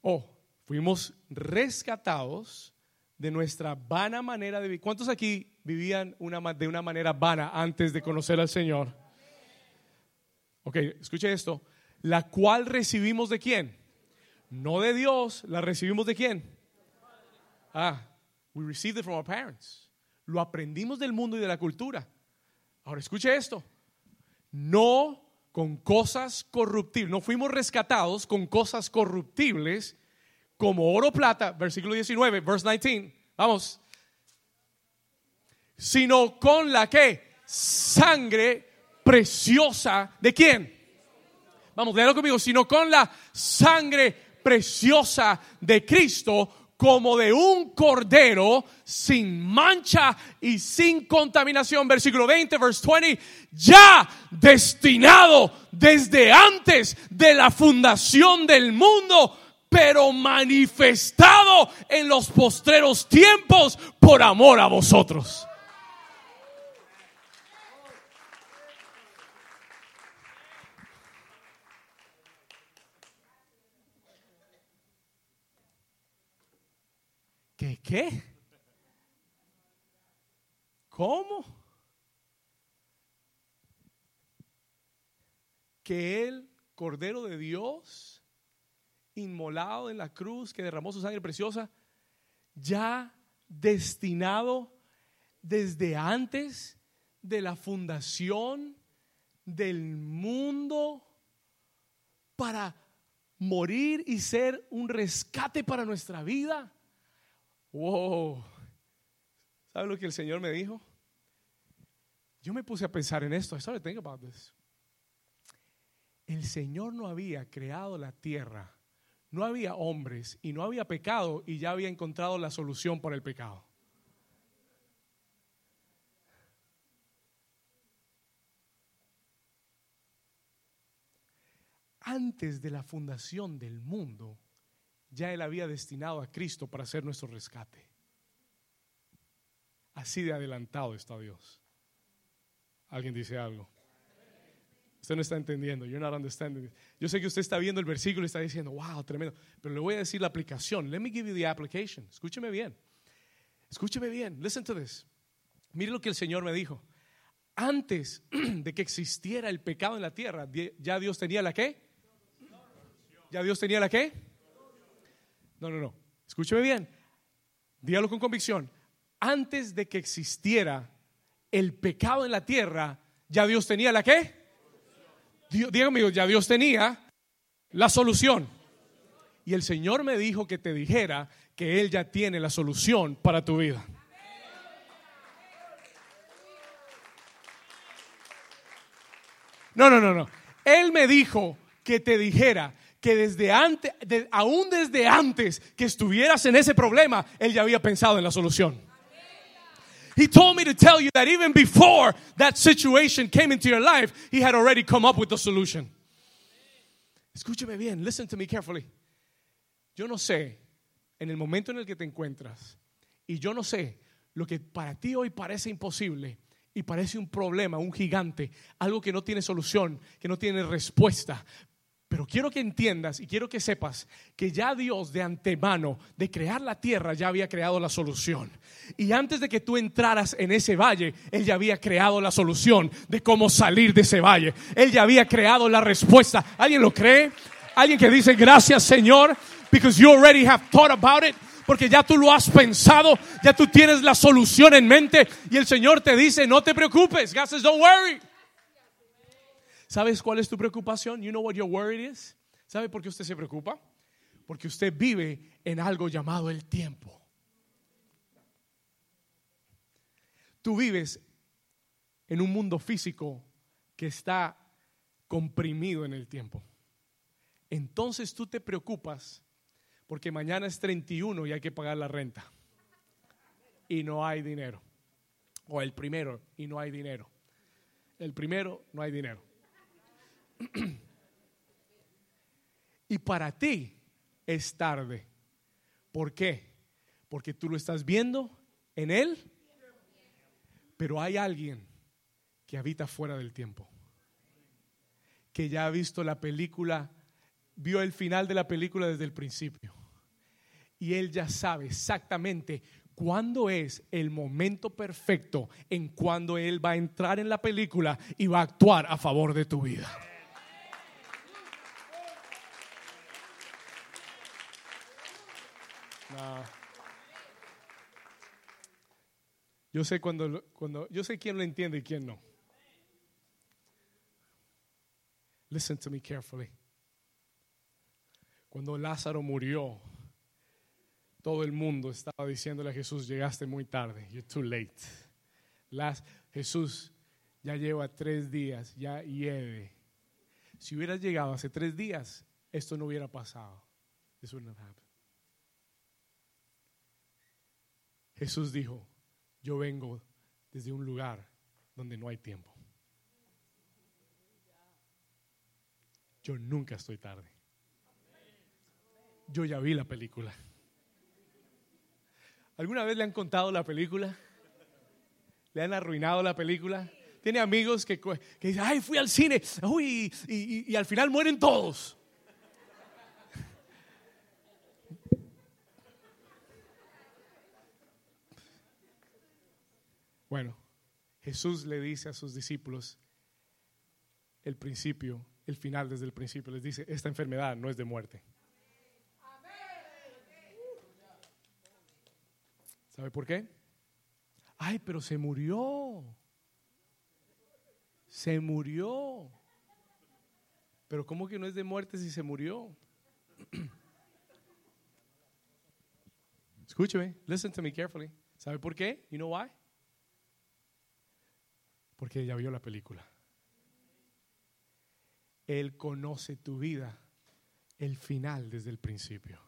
Oh, Fuimos rescatados de nuestra vana manera de vivir. ¿Cuántos aquí vivían de una manera vana antes de conocer al Señor? Ok, escuche esto. La cual recibimos de quién? No de Dios, la recibimos de quién? Ah, we received it from our parents. Lo aprendimos del mundo y de la cultura. Ahora escuche esto. No con cosas corruptibles. No fuimos rescatados con cosas corruptibles como oro plata, versículo 19, verse 19, vamos, sino con la que sangre preciosa de quién? Vamos, léalo conmigo, sino con la sangre preciosa de Cristo como de un cordero sin mancha y sin contaminación. Versículo 20, verse 20, ya destinado desde antes de la fundación del mundo pero manifestado en los postreros tiempos por amor a vosotros. ¿Qué qué? ¿Cómo? Que el Cordero de Dios inmolado en la cruz, que derramó su sangre preciosa, ya destinado desde antes de la fundación del mundo para morir y ser un rescate para nuestra vida. Wow. ¿Sabe lo que el Señor me dijo? Yo me puse a pensar en esto. I started thinking about this. El Señor no había creado la tierra, no había hombres y no había pecado y ya había encontrado la solución para el pecado. antes de la fundación del mundo, ya Él había destinado a Cristo para ser nuestro rescate. Así de adelantado está Dios. ¿Alguien dice algo? Usted no está entendiendo. You're not understanding. Yo sé que usted está viendo el versículo y está diciendo, wow, tremendo. Pero le voy a decir la aplicación. Let me give you the application. Escúcheme bien. Escúcheme bien. Listen to this. Mire lo que el Señor me dijo. Antes de que existiera el pecado en la tierra, ya Dios tenía la qué? ¿Ya Dios tenía la qué? No, no, no. Escúcheme bien. Dígalo con convicción. Antes de que existiera el pecado en la tierra, ¿ya Dios tenía la qué? Dígame, ya Dios tenía la solución. Y el Señor me dijo que te dijera que Él ya tiene la solución para tu vida. No, no, no, no. Él me dijo que te dijera que desde antes, aún desde antes que estuvieras en ese problema, él ya había pensado en la solución. He told me to tell you that even before that situation came into your life, he had already come up with the solution. Escúcheme bien, listen to me carefully. Yo no sé en el momento en el que te encuentras y yo no sé lo que para ti hoy parece imposible y parece un problema, un gigante, algo que no tiene solución, que no tiene respuesta. Pero quiero que entiendas y quiero que sepas que ya Dios de antemano, de crear la tierra, ya había creado la solución. Y antes de que tú entraras en ese valle, Él ya había creado la solución de cómo salir de ese valle. Él ya había creado la respuesta. ¿Alguien lo cree? ¿Alguien que dice gracias Señor? Because you already have thought about it. Porque ya tú lo has pensado, ya tú tienes la solución en mente. Y el Señor te dice, no te preocupes. God says, don't worry. ¿Sabes cuál es tu preocupación? You know what your worry is? ¿Sabe por qué usted se preocupa? Porque usted vive en algo llamado el tiempo. Tú vives en un mundo físico que está comprimido en el tiempo. Entonces tú te preocupas porque mañana es 31 y hay que pagar la renta. Y no hay dinero. O el primero y no hay dinero. El primero no hay dinero. y para ti es tarde. ¿Por qué? Porque tú lo estás viendo en Él, pero hay alguien que habita fuera del tiempo, que ya ha visto la película, vio el final de la película desde el principio. Y Él ya sabe exactamente cuándo es el momento perfecto en cuando Él va a entrar en la película y va a actuar a favor de tu vida. Yo sé cuando, cuando yo sé quién lo entiende y quién no. Listen to me carefully. Cuando Lázaro murió, todo el mundo estaba diciéndole a Jesús, llegaste muy tarde, you're too late. Jesús ya lleva tres días, ya hiede. Si hubieras llegado hace tres días, esto no hubiera pasado. This wouldn't have happened. Jesús dijo, yo vengo desde un lugar donde no hay tiempo. Yo nunca estoy tarde. Yo ya vi la película. ¿Alguna vez le han contado la película? ¿Le han arruinado la película? Tiene amigos que, dicen, ay, fui al cine, uy, y al final mueren todos. Bueno, Jesús le dice a sus discípulos el principio, el final desde el principio. Les dice, esta enfermedad no es de muerte. ¿Sabe por qué? Ay, pero se murió. Se murió. Pero ¿cómo que no es de muerte si se murió? Escúcheme, listen to me carefully. ¿Sabe por qué? You know why? Porque ella vio la película. Él conoce tu vida, el final desde el principio.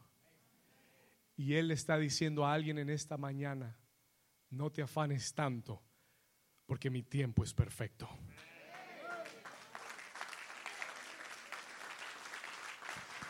Y Él está diciendo a alguien en esta mañana, no te afanes tanto, porque mi tiempo es perfecto.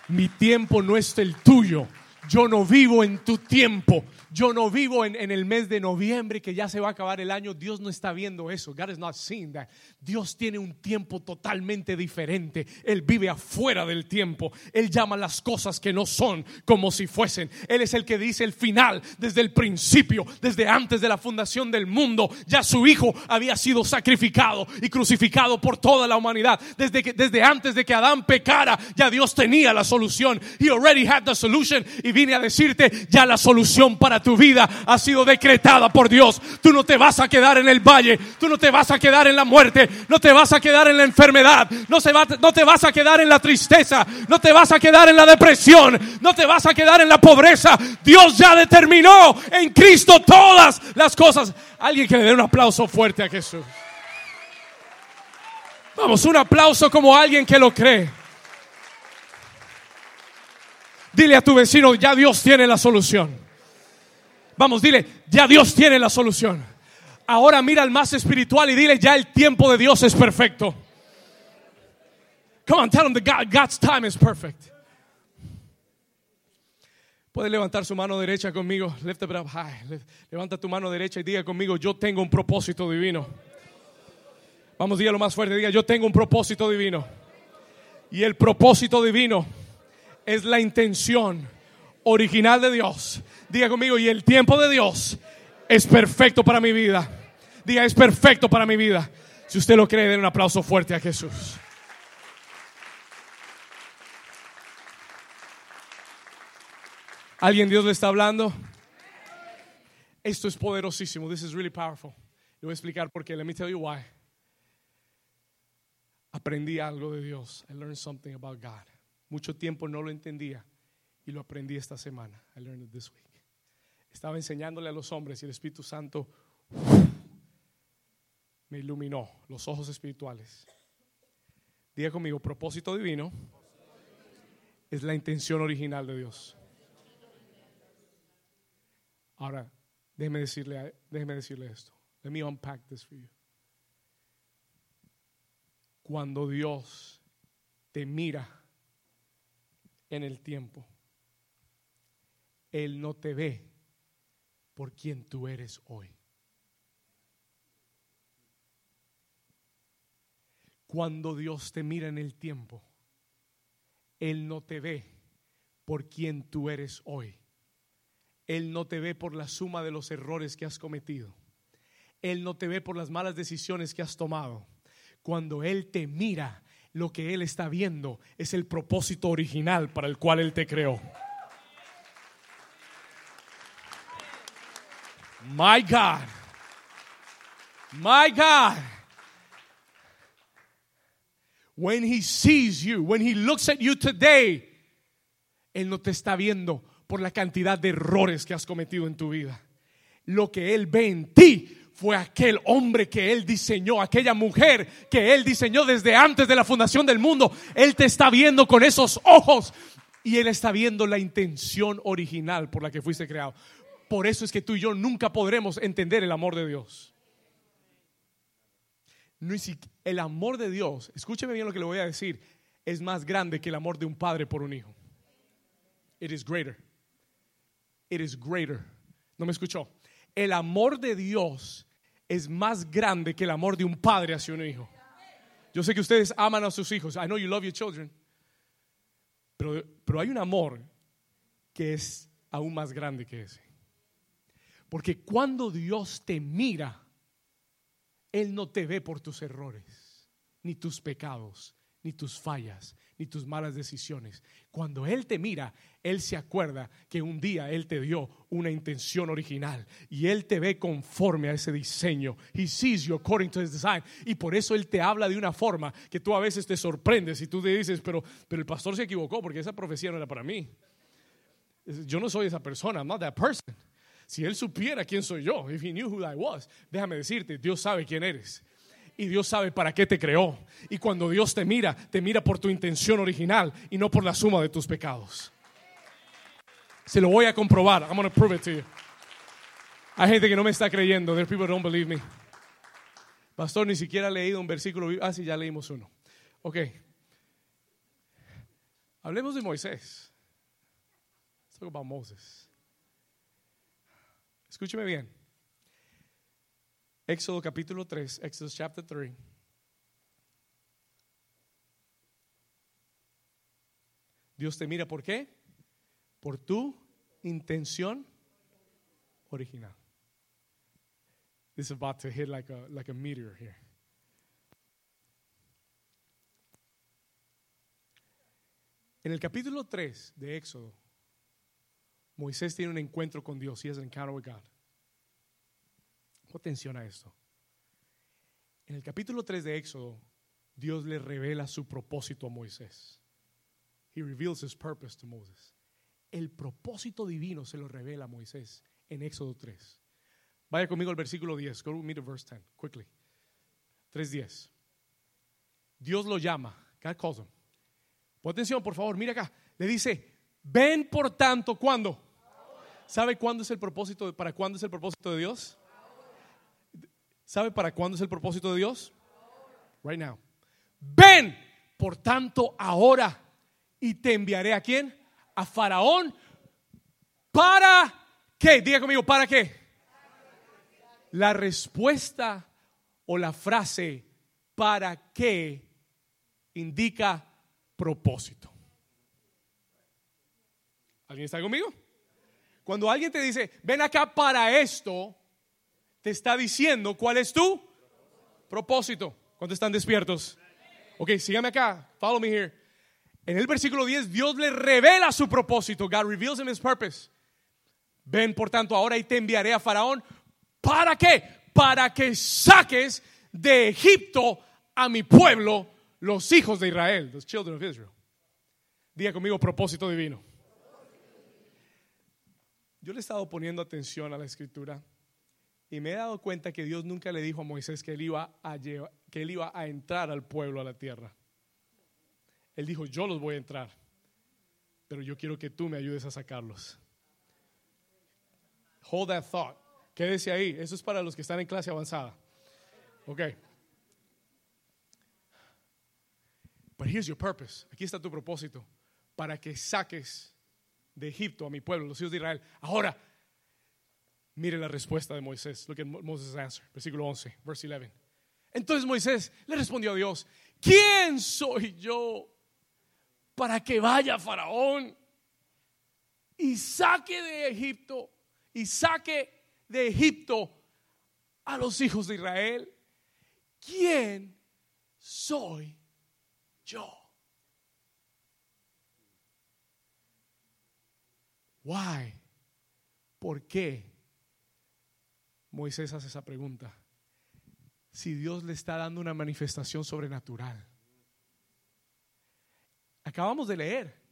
Mi tiempo no es el tuyo. Yo no vivo en tu tiempo. Yo no vivo en, en, el mes de noviembre que ya se va a acabar el año. Dios no está viendo eso. God is not seeing that. Dios tiene un tiempo totalmente diferente. Él vive afuera del tiempo. Él llama las cosas que no son como si fuesen. Él es el que dice el final desde el principio, desde antes de la fundación del mundo. Ya su hijo había sido sacrificado y crucificado por toda la humanidad. Desde, desde antes de que Adán pecara, ya Dios tenía la solución. He already had the solution. Vine a decirte, ya la solución para tu vida ha sido decretada por Dios. Tú no te vas a quedar en el valle, tú no te vas a quedar en la muerte, no te vas a quedar en la enfermedad, no, se va, no te vas a quedar en la tristeza, no te vas a quedar en la depresión, no te vas a quedar en la pobreza. Dios ya determinó en Cristo todas las cosas. Alguien que le dé un aplauso fuerte a Jesús. Vamos, un aplauso como alguien que lo cree. Dile a tu vecino, ya Dios tiene la solución. Vamos, dile, ya Dios tiene la solución. Ahora mira al más espiritual y dile, ya el tiempo de Dios es perfecto. Come on, tell him that God, God's time is perfect. Puede levantar su mano derecha conmigo. Lift it. Levanta tu mano derecha y diga conmigo, yo tengo un propósito divino. Vamos, dígalo más fuerte. Diga, yo tengo un propósito divino. Y el propósito divino es la intención original de Dios. Diga conmigo, y el tiempo de Dios es perfecto para mi vida. Diga, es perfecto para mi vida. Si usted lo cree, den un aplauso fuerte a Jesús. ¿Alguien Dios le está hablando? Esto es poderosísimo. This is really powerful. Le voy a explicar por qué. Let me tell you why. Aprendí algo de Dios. I learned something about God. Mucho tiempo no lo entendía y lo aprendí esta semana. I learned it this week. Estaba enseñándole a los hombres y el Espíritu Santo me iluminó los ojos espirituales. Diga conmigo, propósito divino es la intención original de Dios. Ahora, déjeme decirle, déjeme decirle esto. Let me unpack this for you. Cuando Dios te mira en el tiempo, Él no te ve por quien tú eres hoy. Cuando Dios te mira en el tiempo, Él no te ve por quien tú eres hoy. Él no te ve por la suma de los errores que has cometido. Él no te ve por las malas decisiones que has tomado. Cuando Él te mira, lo que Él está viendo es el propósito original para el cual Él te creó. My God. My God. When he sees you, when he looks at you today, Él no te está viendo por la cantidad de errores que has cometido en tu vida. Lo que Él ve en ti fue aquel hombre que Él diseñó, aquella mujer que Él diseñó desde antes de la fundación del mundo. Él te está viendo con esos ojos y Él está viendo la intención original por la que fuiste creado. Por eso es que tú y yo nunca podremos entender el amor de Dios. El amor de Dios, escúcheme bien lo que le voy a decir, es más grande que el amor de un padre por un hijo. It is greater. It is greater. ¿No me escuchó? El amor de Dios es más grande que el amor de un padre hacia un hijo. Yo sé que ustedes aman a sus hijos. I know you love your children. Pero, pero hay un amor que es aún más grande que ese. Porque cuando Dios te mira, Él no te ve por tus errores, ni tus pecados, ni tus fallas, ni tus malas decisiones. Cuando Él te mira, Él se acuerda que un día Él te dio una intención original y Él te ve conforme a ese diseño. He sees you according to his design. Y por eso Él te habla de una forma que tú a veces te sorprendes y tú te dices, pero, pero el pastor se equivocó porque esa profecía no era para mí. Yo no soy esa persona, I'm not that person. Si Él supiera quién soy yo, if he knew who I was, déjame decirte, Dios sabe quién eres y Dios sabe para qué te creó. Y cuando Dios te mira, te mira por tu intención original y no por la suma de tus pecados. Se lo voy a comprobar. I'm going to prove it to you. Hay gente que no me está creyendo. There people don't believe me. Pastor, ni siquiera ha leído un versículo. Ah, sí, ya leímos uno. Ok. Hablemos de Moisés. Let's talk about Moses. Escúcheme bien. Éxodo capítulo 3, Exodus chapter 3. Dios te mira por qué? Por tu intención original. This is about to hit like a, like a meteor here. En el capítulo 3 de Éxodo, Moisés tiene un encuentro con Dios. He has an encounter with God. Atención a esto. En el capítulo 3 de Éxodo, Dios le revela su propósito a Moisés. He reveals his purpose to Moses. El propósito divino se lo revela a Moisés en Éxodo 3. Vaya conmigo al versículo 10. Go me to verse 10, quickly. 3.10. Dios lo llama. God calls him. Pon atención, por favor, mira acá. Le dice, ven por tanto, ¿cuándo? ¿Sabe cuándo es el propósito, para cuándo es el propósito de Dios? ¿Sabe para cuándo es el propósito de Dios? Right now. Ven, por tanto, ahora y te enviaré a quién? A Faraón. ¿Para qué? Diga conmigo, ¿para qué? La respuesta o la frase para qué indica propósito. ¿Alguien está conmigo? Cuando alguien te dice, ven acá para esto, te está diciendo cuál es tu propósito. cuando están despiertos? Ok, sígame acá. Follow me here. En el versículo 10, Dios le revela su propósito. God reveals him his purpose. Ven, por tanto, ahora y te enviaré a Faraón. ¿Para qué? Para que saques de Egipto a mi pueblo, los hijos de Israel, los children of Israel. Diga conmigo propósito divino. Yo le he estado poniendo atención a la escritura y me he dado cuenta que Dios nunca le dijo a Moisés que él iba a, que él iba a entrar al pueblo, a la tierra. Él dijo, yo los voy a entrar, pero yo quiero que tú me ayudes a sacarlos. Hold that thought. Quédese ahí. Eso es para los que están en clase avanzada. Ok. But here's your purpose. Aquí está tu propósito. Para que saques de Egipto a mi pueblo, los hijos de Israel. Ahora, Mire la respuesta de Moisés. Look at Moses' answer. Versículo 11, verse 11. Entonces Moisés le respondió a Dios, ¿quién soy yo para que vaya Faraón y saque de Egipto y saque de Egipto a los hijos de Israel? ¿Quién soy yo? Why? ¿Por qué? Moisés hace esa pregunta. Si Dios le está dando una manifestación sobrenatural. Acabamos de leer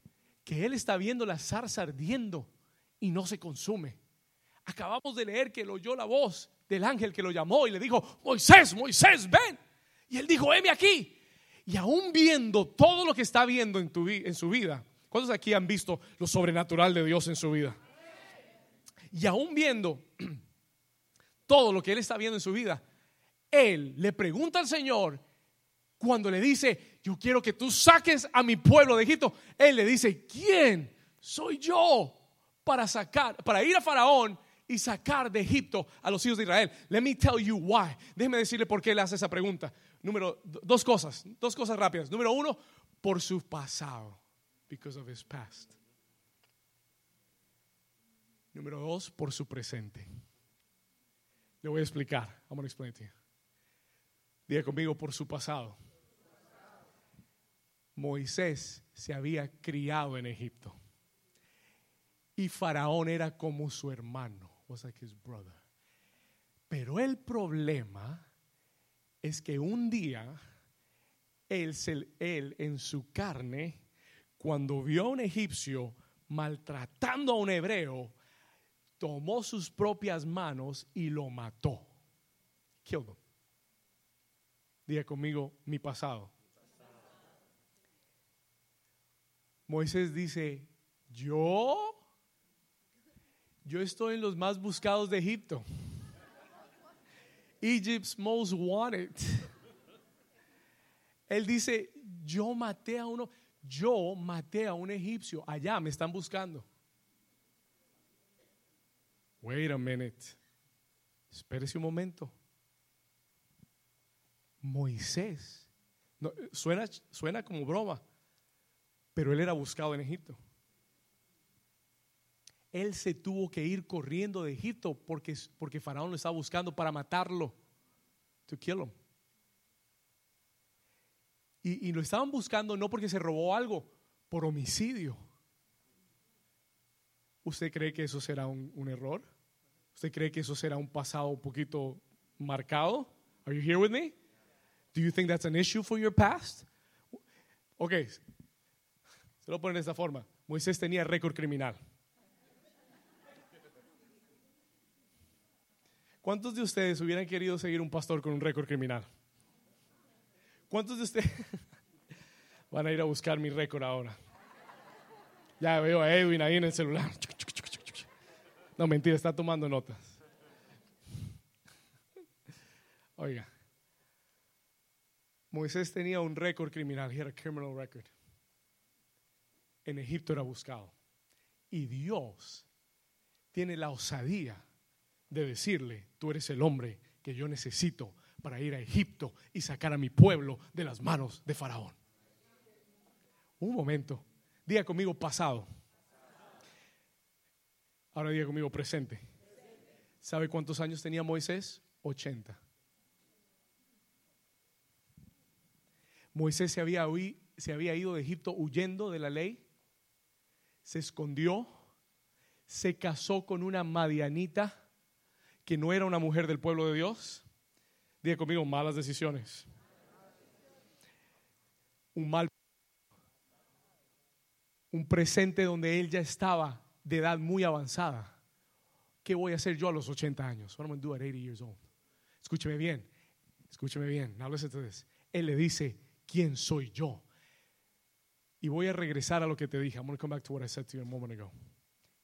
que Él está viendo la zarza ardiendo y no se consume. Acabamos de leer que él oyó la voz del ángel que lo llamó y le dijo, Moisés, Moisés, ven. Y él dijo, heme aquí. Y aún viendo todo lo que está viendo en, tu, en su vida, ¿cuántos aquí han visto lo sobrenatural de Dios en su vida? Y aún viendo todo lo que él está viendo en su vida, él le pregunta al Señor cuando le dice, yo quiero que tú saques a mi pueblo de Egipto, él le dice, ¿quién soy yo para sacar, para ir a Faraón y sacar de Egipto a los hijos de Israel? Let me tell you why. Déjeme decirle por qué él hace esa pregunta. Número dos cosas, dos cosas rápidas. Número uno, por su pasado, because of his past. Número dos, por su presente. Le voy a explicar. I'm going to explain to you. Diga conmigo por su pasado. Moisés se había criado en Egipto. Y Faraón era como su hermano, was like his brother. Pero el problema es que un día él, él en su carne, cuando vio a un egipcio maltratando a un hebreo, tomó sus propias manos y lo mató. Killed him. Diga conmigo mi pasado. Moisés dice, yo, yo estoy en los más buscados de Egipto. Egypt's most wanted. Él dice, yo maté a uno, yo maté a un egipcio, allá me están buscando. Wait a minute. Espérese un momento. Moisés. suena, suena como broma, pero él era buscado en Egipto. Él se tuvo que ir corriendo de Egipto porque, porque Faraón lo estaba buscando para matarlo. To kill him. Y, y, lo estaban buscando no porque se robó algo, por homicidio. ¿Usted cree que eso será un, un error? ¿Usted cree que eso será un pasado un poquito marcado? Are you here with me? Do you think that's an issue for your past? Ok, se lo ponen de esta forma. Moisés tenía récord criminal. ¿Cuántos de ustedes hubieran querido seguir un pastor con un récord criminal? ¿Cuántos de ustedes van a ir a buscar mi récord ahora? Ya veo a Edwin ahí en el celular. No, mentira, está tomando notas. Oiga, Moisés tenía un récord criminal, he had a criminal record. En Egipto era buscado. Y Dios tiene la osadía de decirle, tú eres el hombre que yo necesito para ir a Egipto y sacar a mi pueblo de las manos de Faraón. Un momento, diga conmigo pasado. Ahora diga conmigo presente. ¿Sabe cuántos años tenía Moisés? 80. Moisés se había, ido de Egipto huyendo de la ley, se escondió, se casó con una madianita que no era una mujer del pueblo de Dios. Diga conmigo, malas decisiones. Un mal un presente donde él ya estaba de edad muy avanzada. ¿Qué voy a hacer yo a los 80 años? What am I do at 80 years old? Escúcheme bien, escúcheme bien. To this. Él le dice, ¿quién soy yo? Y voy a regresar a lo que te dije. I'm going to come back to what I said to you a moment ago.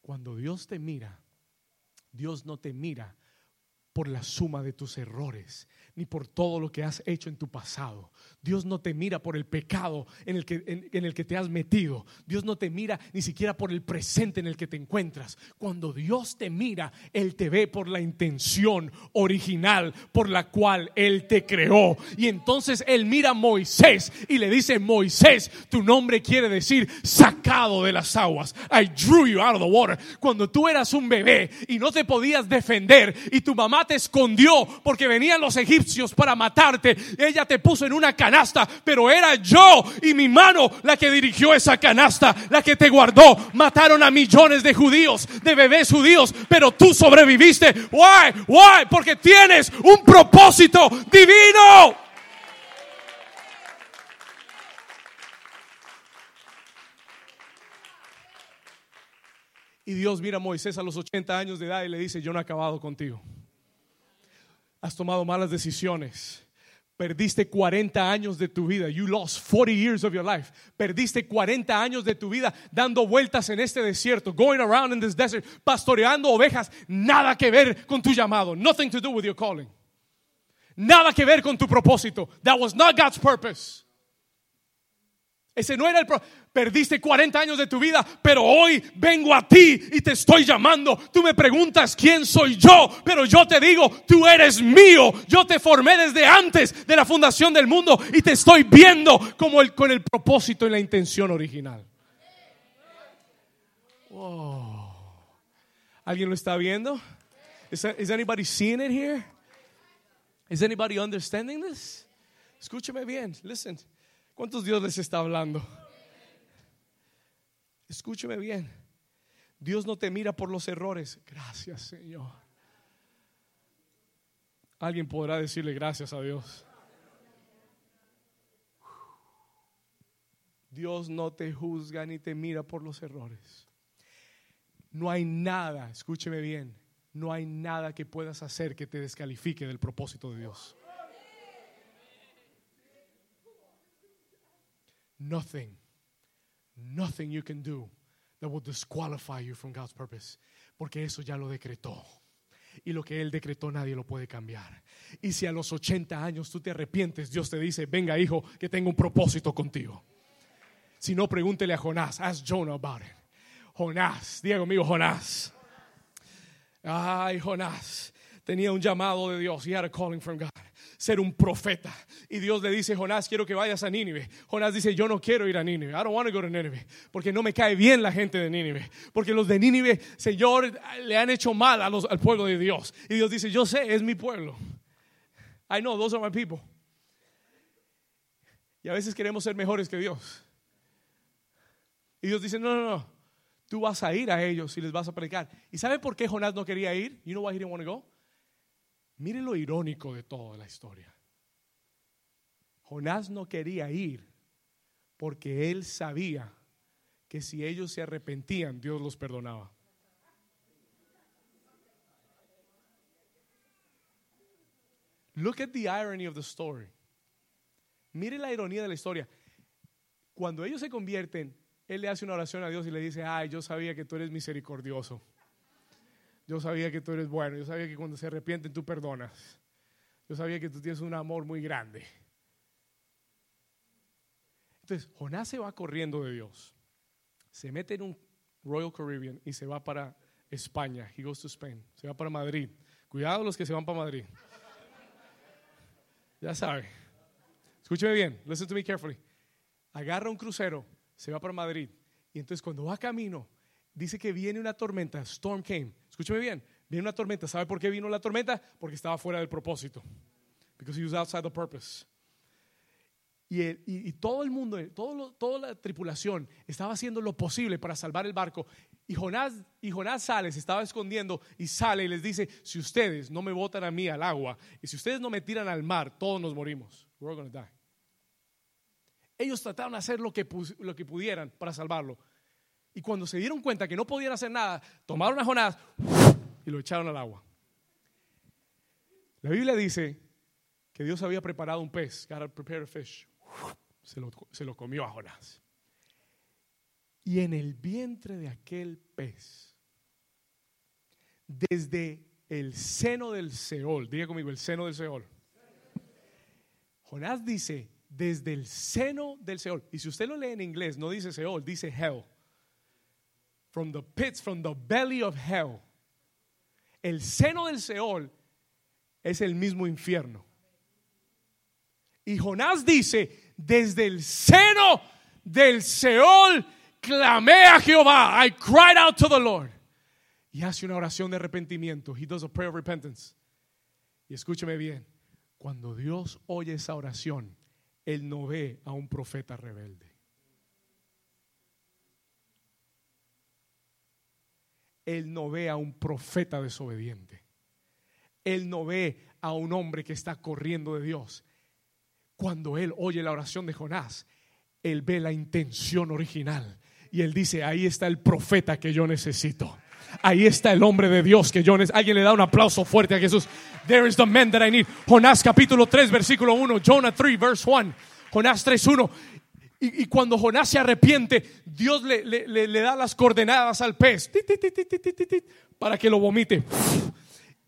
Cuando Dios te mira, Dios no te mira por la suma de tus errores, ni por todo lo que has hecho en tu pasado. Dios no te mira por el pecado en el, que, en, el que te has metido. Dios no te mira ni siquiera por el presente en el que te encuentras. Cuando Dios te mira, Él te ve por la intención original por la cual Él te creó. Y entonces Él mira a Moisés y le dice, Moisés, tu nombre quiere decir sacado de las aguas. I drew you out of the water. Cuando tú eras un bebé y no te podías defender y tu mamá te escondió porque venían los egipcios para matarte. Ella te puso en una canasta, pero era yo y mi mano la que dirigió esa canasta, la que te guardó. Mataron a millones de judíos, de bebés judíos, pero tú sobreviviste. Why? Why? Porque tienes un propósito divino. Y Dios mira a Moisés a los 80 años de edad y le dice, yo no he acabado contigo. Has tomado malas decisiones. Perdiste 40 años de tu vida. You lost 40 years of your life. Perdiste 40 años de tu vida dando vueltas en este desierto, going around in this desert, pastoreando ovejas. Nada que ver con tu llamado. Nothing to do with your calling. Nada que ver con tu propósito. That was not God's purpose. Ese no era el Perdiste 40 años de tu vida, pero hoy vengo a ti y te estoy llamando. Tú me preguntas quién soy yo, pero yo te digo, tú eres mío. Yo te formé desde antes de la fundación del mundo y te estoy viendo como el, con el propósito y la intención original. ¿Alguien lo está viendo? Is, anybody seeing it here? Is anybody understanding this? Escúcheme bien, listen. ¿Cuántos Dios les está hablando? Escúcheme bien. Dios no te mira por los errores. Gracias, Señor. Alguien podrá decirle gracias a Dios. Dios no te juzga ni te mira por los errores. No hay nada, escúcheme bien, no hay nada que puedas hacer que te descalifique del propósito de Dios. Nothing, nothing you can do that will disqualify you from God's purpose. Porque eso ya lo decretó. Y lo que Él decretó nadie lo puede cambiar. Y si a los 80 años tú te arrepientes, Dios te dice, venga hijo, que tengo un propósito contigo. Si no, pregúntele a Jonás. Ask Jonah about it. Jonás, Diego mío, Jonás. Ay, Jonás tenía un llamado de Dios. He had a calling from God. Ser un profeta. Y Dios le dice, Jonás, quiero que vayas a Nínive. Jonás dice, yo no quiero ir a Nínive. I don't want to go to Nínive. Porque no me cae bien la gente de Nínive. Porque los de Nínive, Señor, le han hecho mal a los, al pueblo de Dios. Y Dios dice, yo sé, es mi pueblo. I know, those are my people. Y a veces queremos ser mejores que Dios. Y Dios dice, no, no, no, tú vas a ir a ellos y les vas a predicar. ¿Y sabe por qué Jonás no quería ir? You know why he didn't want to go? Mire lo irónico de toda la historia. Jonás no quería ir porque él sabía que si ellos se arrepentían, Dios los perdonaba. Look at the irony of the story. Mire la ironía de la historia. Cuando ellos se convierten, él le hace una oración a Dios y le dice, ay, yo sabía que tú eres misericordioso. Yo sabía que tú eres bueno. Yo sabía que cuando se arrepienten tú perdonas. Yo sabía que tú tienes un amor muy grande. Entonces, Jonás se va corriendo de Dios. Se mete en un Royal Caribbean y se va para España. He goes to Spain. Se va para Madrid. Cuidado los que se van para Madrid. Ya sabe. Escúcheme bien. Listen to me carefully. Agarra un crucero, se va para Madrid. Y entonces cuando va camino, dice que viene una tormenta. Storm came. Escúcheme bien. Viene una tormenta. ¿Sabe por qué vino la tormenta? Porque estaba fuera del propósito. Because he was outside the purpose. Y, todo el mundo, toda la tripulación estaba haciendo lo posible para salvar el barco. Y Jonás, sale, se estaba escondiendo y sale y les dice, si ustedes no me botan a mí al agua y si ustedes no me tiran al mar, todos nos morimos. We're gonna die. Ellos trataron de hacer lo que pudieran para salvarlo. Y cuando se dieron cuenta que no podían hacer nada, tomaron a Jonás y lo echaron al agua. La Biblia dice que Dios había preparado un pez, God had prepared a. Se lo, se lo comió a Jonás. Y en el vientre de aquel pez, desde el seno del Seol, diga conmigo, el seno del Seol. Jonás dice, desde el seno del Seol. Y si usted lo lee en inglés, no dice Seol, dice hell. From the pits, from the belly of hell. El seno del Seol es el mismo infierno. Y Jonás dice, desde el seno del Seol clamé a Jehová. I cried out to the Lord. Y hace una oración de arrepentimiento. He does a prayer of repentance. Y escúcheme bien, cuando Dios oye esa oración, Él no ve a un profeta rebelde. Él no ve a un profeta desobediente. Él no ve a un hombre que está corriendo de Dios. Cuando Él oye la oración de Jonás, Él ve la intención original. Y Él dice, ahí está el profeta que yo necesito. Ahí está el hombre de Dios que yo necesito. Alguien le da un aplauso fuerte a Jesús. There is the man that I need. Jonás capítulo 3, versículo 1. Jonah 3, verse 1. Jonás 3, 1. Y, cuando Jonás se arrepiente, Dios le, le- le- da las coordenadas al pez para que lo vomite.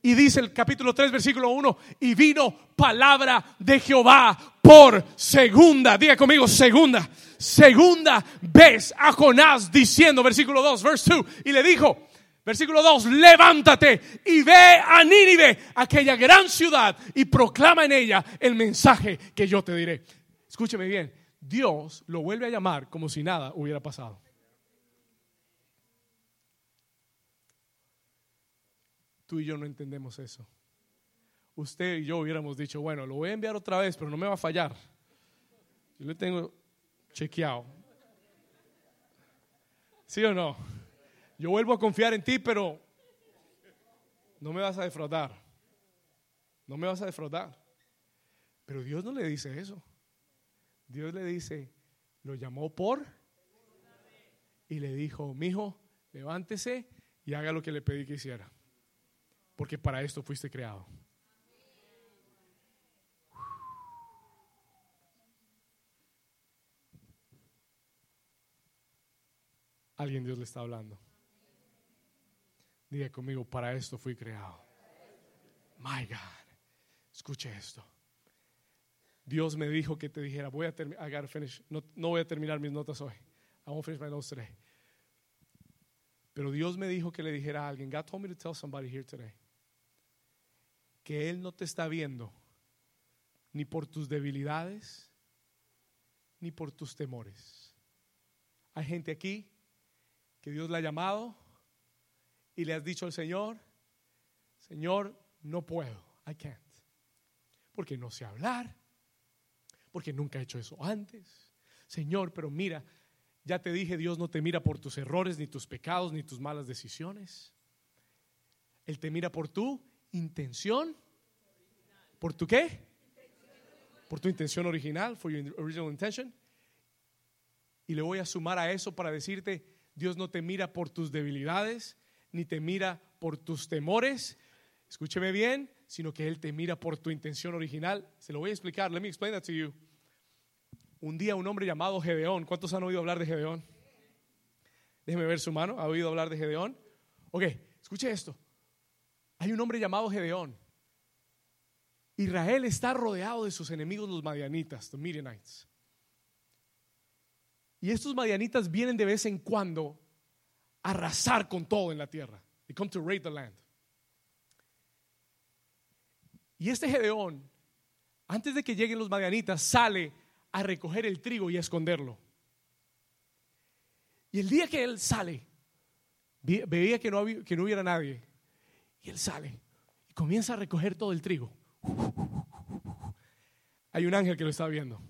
Y dice el capítulo 3, versículo 1, y vino palabra de Jehová por segunda, diga conmigo, segunda, segunda vez a Jonás diciendo, versículo 2, verse 2, y le dijo, versículo 2, levántate y ve a Nínive, aquella gran ciudad, y proclama en ella el mensaje que yo te diré. Escúcheme bien, Dios lo vuelve a llamar como si nada hubiera pasado. Tú y yo no entendemos eso. Usted y yo hubiéramos dicho, bueno, lo voy a enviar otra vez, pero no me va a fallar. Yo le tengo chequeado. ¿Sí o no? Yo vuelvo a confiar en ti, pero no me vas a defraudar. No me vas a defraudar. Pero Dios no le dice eso. Dios le dice, lo llamó por y le dijo, mi hijo, levántese y haga lo que le pedí que hiciera. Porque para esto fuiste creado. Alguien Dios le está hablando. Diga conmigo, para esto fui creado. My God. Escuche esto. Dios me dijo que te dijera, voy a terminar, no, no, voy a terminar mis notas hoy. I won't finish my notes today. Pero Dios me dijo que le dijera a alguien, God told me to tell somebody here today, que Él no te está viendo ni por tus debilidades, ni por tus temores. Hay gente aquí que Dios le ha llamado y le has dicho al Señor, Señor, no puedo, I can't. Porque no sé hablar, porque nunca he hecho eso antes. Señor, pero mira, ya te dije, Dios no te mira por tus errores, ni tus pecados, ni tus malas decisiones. Él te mira por tu intención. ¿Por tu qué? Por tu intención original, for your original intention. Y le voy a sumar a eso para decirte, Dios no te mira por tus debilidades, ni te mira por tus temores. Escúcheme bien, sino que Él te mira por tu intención original. Se lo voy a explicar. Let me explain that to you. Un día un hombre llamado Gedeón, ¿cuántos han oído hablar de Gedeón? Déjeme ver su mano, ¿ha oído hablar de Gedeón? Ok, escuche esto. Hay un hombre llamado Gedeón. Israel está rodeado de sus enemigos los madianitas, los Midianites. Y estos madianitas vienen de vez en cuando a arrasar con todo en la tierra. They come to raid the land. Y este Gedeón, antes de que lleguen los madianitas, sale a recoger el trigo y a esconderlo. Y el día que él sale, veía que no, que no hubiera nadie. Y él sale y comienza a recoger todo el trigo. Hay un ángel que lo está viendo.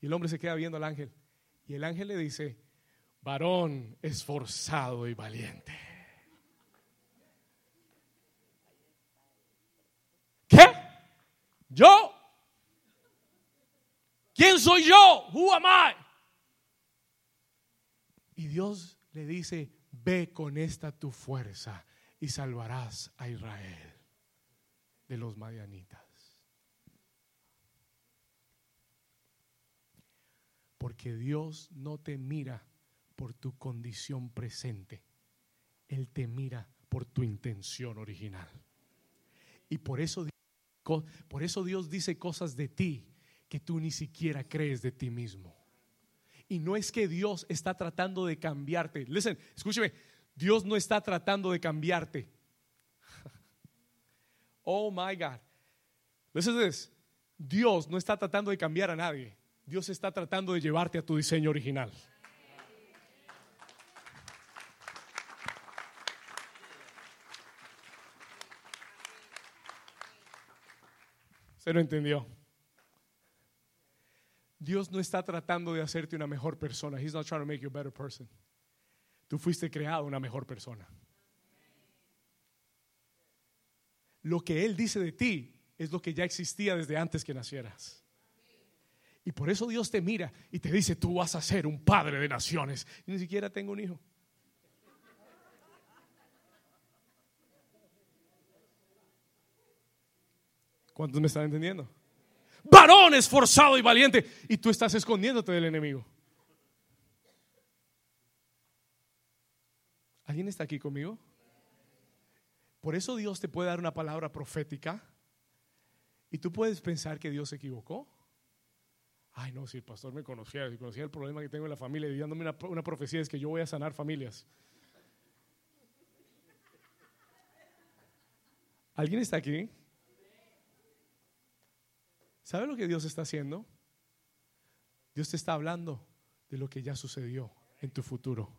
Y el hombre se queda viendo al ángel. Y el ángel le dice, varón esforzado y valiente. ¿Qué? ¿Yo? ¿Quién soy yo? Who am I? Y Dios le dice, ve con esta tu fuerza y salvarás a Israel de los madianitas. Porque Dios no te mira por tu condición presente. Él te mira por tu intención original. Y por eso, por eso Dios dice cosas de ti que tú ni siquiera crees de ti mismo. Y no es que Dios está tratando de cambiarte. Listen, escúcheme, Dios no está tratando de cambiarte. Oh my God. Listen to this. Dios no está tratando de cambiar a nadie. Dios está tratando de llevarte a tu diseño original. ¿Se lo entendió? Dios no está tratando de hacerte una mejor persona. He's not trying to make you a better person. Tú fuiste creado una mejor persona. Lo que Él dice de ti es lo que ya existía desde antes que nacieras. Y por eso Dios te mira y te dice, tú vas a ser un padre de naciones. Y ni siquiera tengo un hijo. ¿Cuántos me están entendiendo? Varón esforzado y valiente. Y tú estás escondiéndote del enemigo. ¿Alguien está aquí conmigo? Por eso Dios te puede dar una palabra profética y tú puedes pensar que Dios se equivocó. Ay, no, si el pastor me conocía, si conocía el problema que tengo en la familia y dándome una, una profecía es que yo voy a sanar familias. ¿Alguien está aquí? ¿Sabe lo que Dios está haciendo? Dios te está hablando de lo que ya sucedió en tu futuro.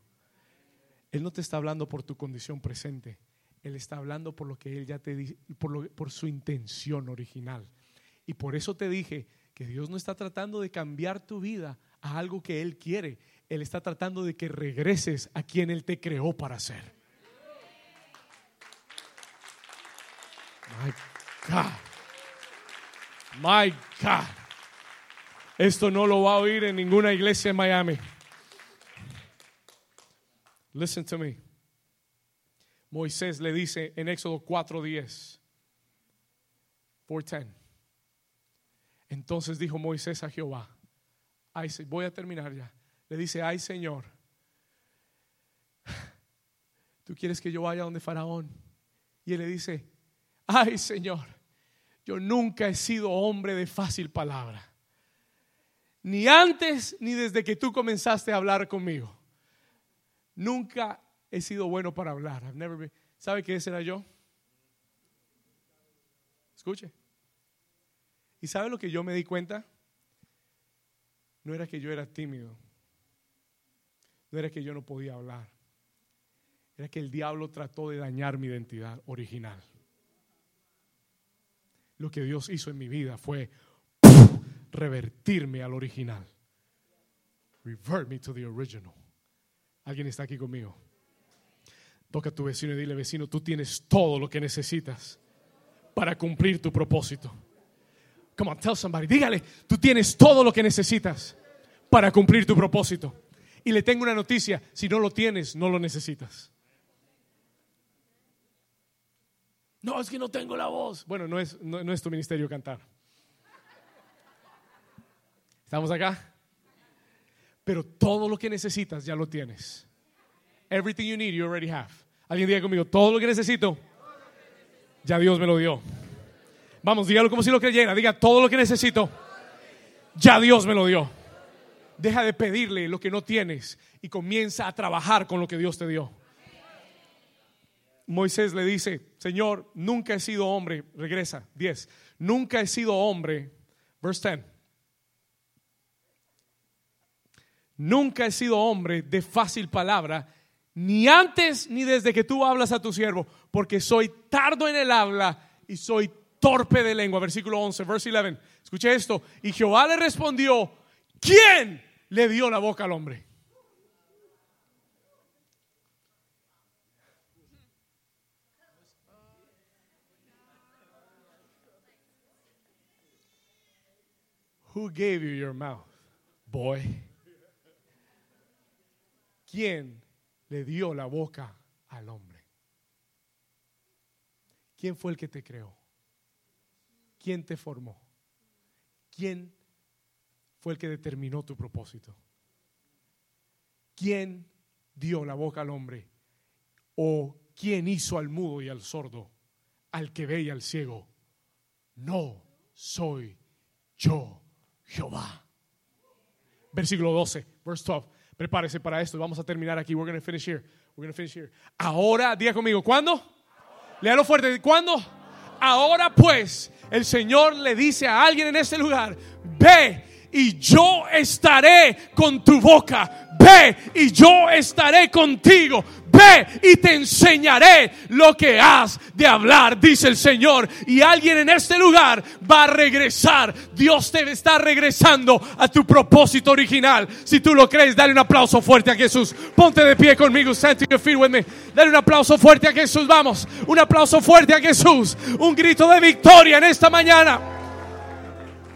Él no te está hablando por tu condición presente. Él está hablando por lo que Él ya te por, por su intención original. Y por eso te dije que Dios no está tratando de cambiar tu vida a algo que Él quiere. Él está tratando de que regreses a quien Él te creó para ser. My God. My God. Esto no lo va a oír en ninguna iglesia en Miami. Listen to me. Moisés le dice en Éxodo 4:10, 4:10. Entonces dijo Moisés a Jehová, ay, voy a terminar ya. Le dice, ay Señor, tú quieres que yo vaya donde Faraón. Y él le dice, ay Señor, yo nunca he sido hombre de fácil palabra. Ni antes ni desde que tú comenzaste a hablar conmigo. Nunca he sido bueno para hablar. ¿Sabe qué era yo? Escuche. ¿Y sabe lo que yo me di cuenta? No era que yo era tímido. No era que yo no podía hablar. Era que el diablo trató de dañar mi identidad original. Lo que Dios hizo en mi vida fue revertirme al original. Revert me to the original. ¿Alguien está aquí conmigo? Toca a tu vecino y dile, vecino, tú tienes todo lo que necesitas para cumplir tu propósito. Come on, tell somebody. Dígale, tú tienes todo lo que necesitas para cumplir tu propósito. Y le tengo una noticia, si no lo tienes, no lo necesitas. No, es que no tengo la voz. Bueno, no es, no, es tu ministerio cantar. ¿Estamos acá? Pero todo lo que necesitas ya lo tienes. Everything you need, you already have. Alguien diga conmigo, todo lo que necesito, ya Dios me lo dio. Vamos, dígalo como si lo creyera. Diga, todo lo que necesito, ya Dios me lo dio. Deja de pedirle lo que no tienes y comienza a trabajar con lo que Dios te dio. Moisés le dice, Señor, nunca he sido hombre, regresa, 10, nunca he sido hombre, verse 10, nunca he sido hombre de fácil palabra ni antes ni desde que tú hablas a tu siervo, porque soy tardo en el habla y soy torpe de lengua. Versículo 11, verse 11. Escuche esto. Y Jehová le respondió, ¿quién le dio la boca al hombre? Who gave you your mouth, boy? ¿Quién le dio la boca al hombre. ¿Quién fue el que te creó? ¿Quién te formó? ¿Quién fue el que determinó tu propósito? ¿Quién dio la boca al hombre? ¿O quién hizo al mudo y al sordo, al que ve y al ciego? No soy yo, Jehová. Versículo 12, verse 12. Prepárese para esto. Vamos a terminar aquí. We're going to finish here. We're going to finish here. Ahora, diga conmigo, ¿cuándo? Léalo fuerte. ¿Cuándo? Ahora pues, el Señor le dice a alguien en este lugar, ve y yo estaré con tu boca. Ve y yo estaré contigo ve y te enseñaré lo que has de hablar, dice el Señor. Y alguien en este lugar va a regresar. Dios te está regresando a tu propósito original. Si tú lo crees, dale un aplauso fuerte a Jesús. Ponte de pie conmigo, feet with me. Dale un aplauso fuerte a Jesús, vamos. Un aplauso fuerte a Jesús. Un grito de victoria en esta mañana.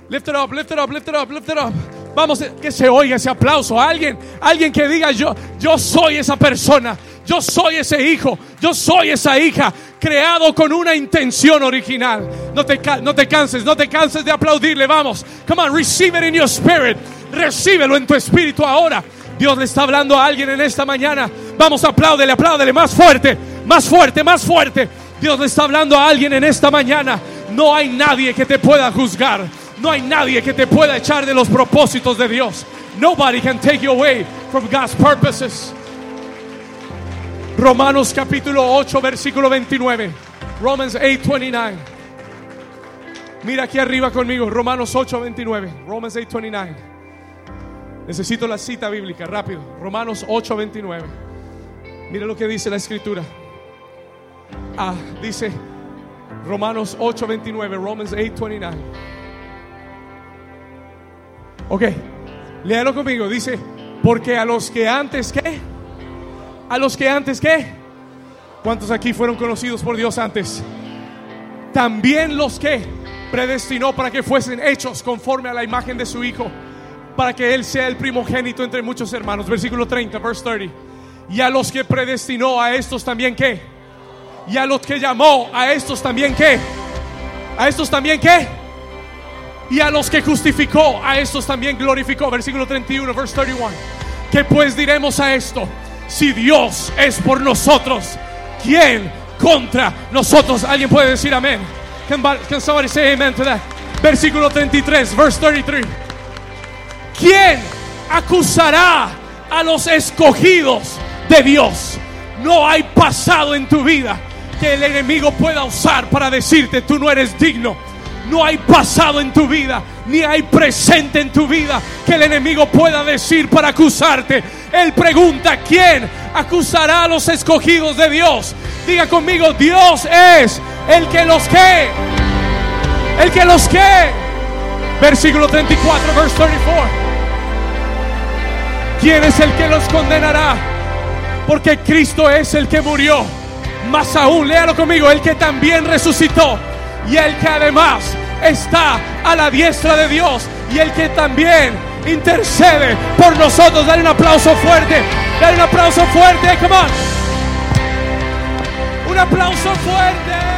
Lift it up, lift it up, lift it up, lift it up. Vamos, que se oiga ese aplauso. Alguien, alguien que diga yo, yo soy esa persona. Yo soy ese hijo, yo soy esa hija, creado con una intención original. No te, no te canses, no te canses de aplaudirle, vamos. Come on, receive it in your spirit. Recíbelo en tu espíritu ahora. Dios le está hablando a alguien en esta mañana. Vamos, apláudele, apláudele más fuerte, más fuerte, más fuerte. Dios le está hablando a alguien en esta mañana. No hay nadie que te pueda juzgar. No hay nadie que te pueda echar de los propósitos de Dios. Nobody can take you away from God's purposes. Romanos capítulo 8, versículo 29. Romans 8, 29. Mira aquí arriba conmigo, Romanos 8, 29. Romans 8, 29. Necesito la cita bíblica, rápido. Romanos 8, 29. Mira lo que dice la escritura. Ah, dice Romanos 8, 29. Romans 8, 29. Ok, léalo conmigo. Dice, porque a los que antes, ¿qué? A los que antes, ¿qué? ¿Cuántos aquí fueron conocidos por Dios antes? También los que predestinó para que fuesen hechos conforme a la imagen de su Hijo, para que Él sea el primogénito entre muchos hermanos. Versículo 30, verse 30. Y a los que predestinó, a estos también qué? Y a los que llamó, a estos también qué? A estos también qué? Y a los que justificó, a estos también glorificó. Versículo 31, verse 31. ¿Qué pues diremos a esto? Si Dios es por nosotros, ¿quién contra nosotros? ¿Alguien puede decir amén? Can, can somebody say amen to that? Versículo 33, verse 33. ¿Quién acusará a los escogidos de Dios? No hay pasado en tu vida que el enemigo pueda usar para decirte tú no eres digno. No hay pasado en tu vida, ni hay presente en tu vida que el enemigo pueda decir para acusarte. Él pregunta, ¿quién acusará a los escogidos de Dios? Diga conmigo, Dios es el que los que, el que los que. Versículo 34, verse 34. ¿Quién es el que los condenará? Porque Cristo es el que murió. Más aún, léalo conmigo, el que también resucitó y el que además está a la diestra de Dios y el que también intercede por nosotros. Dale un aplauso fuerte, dale un aplauso fuerte, come on. Un aplauso fuerte.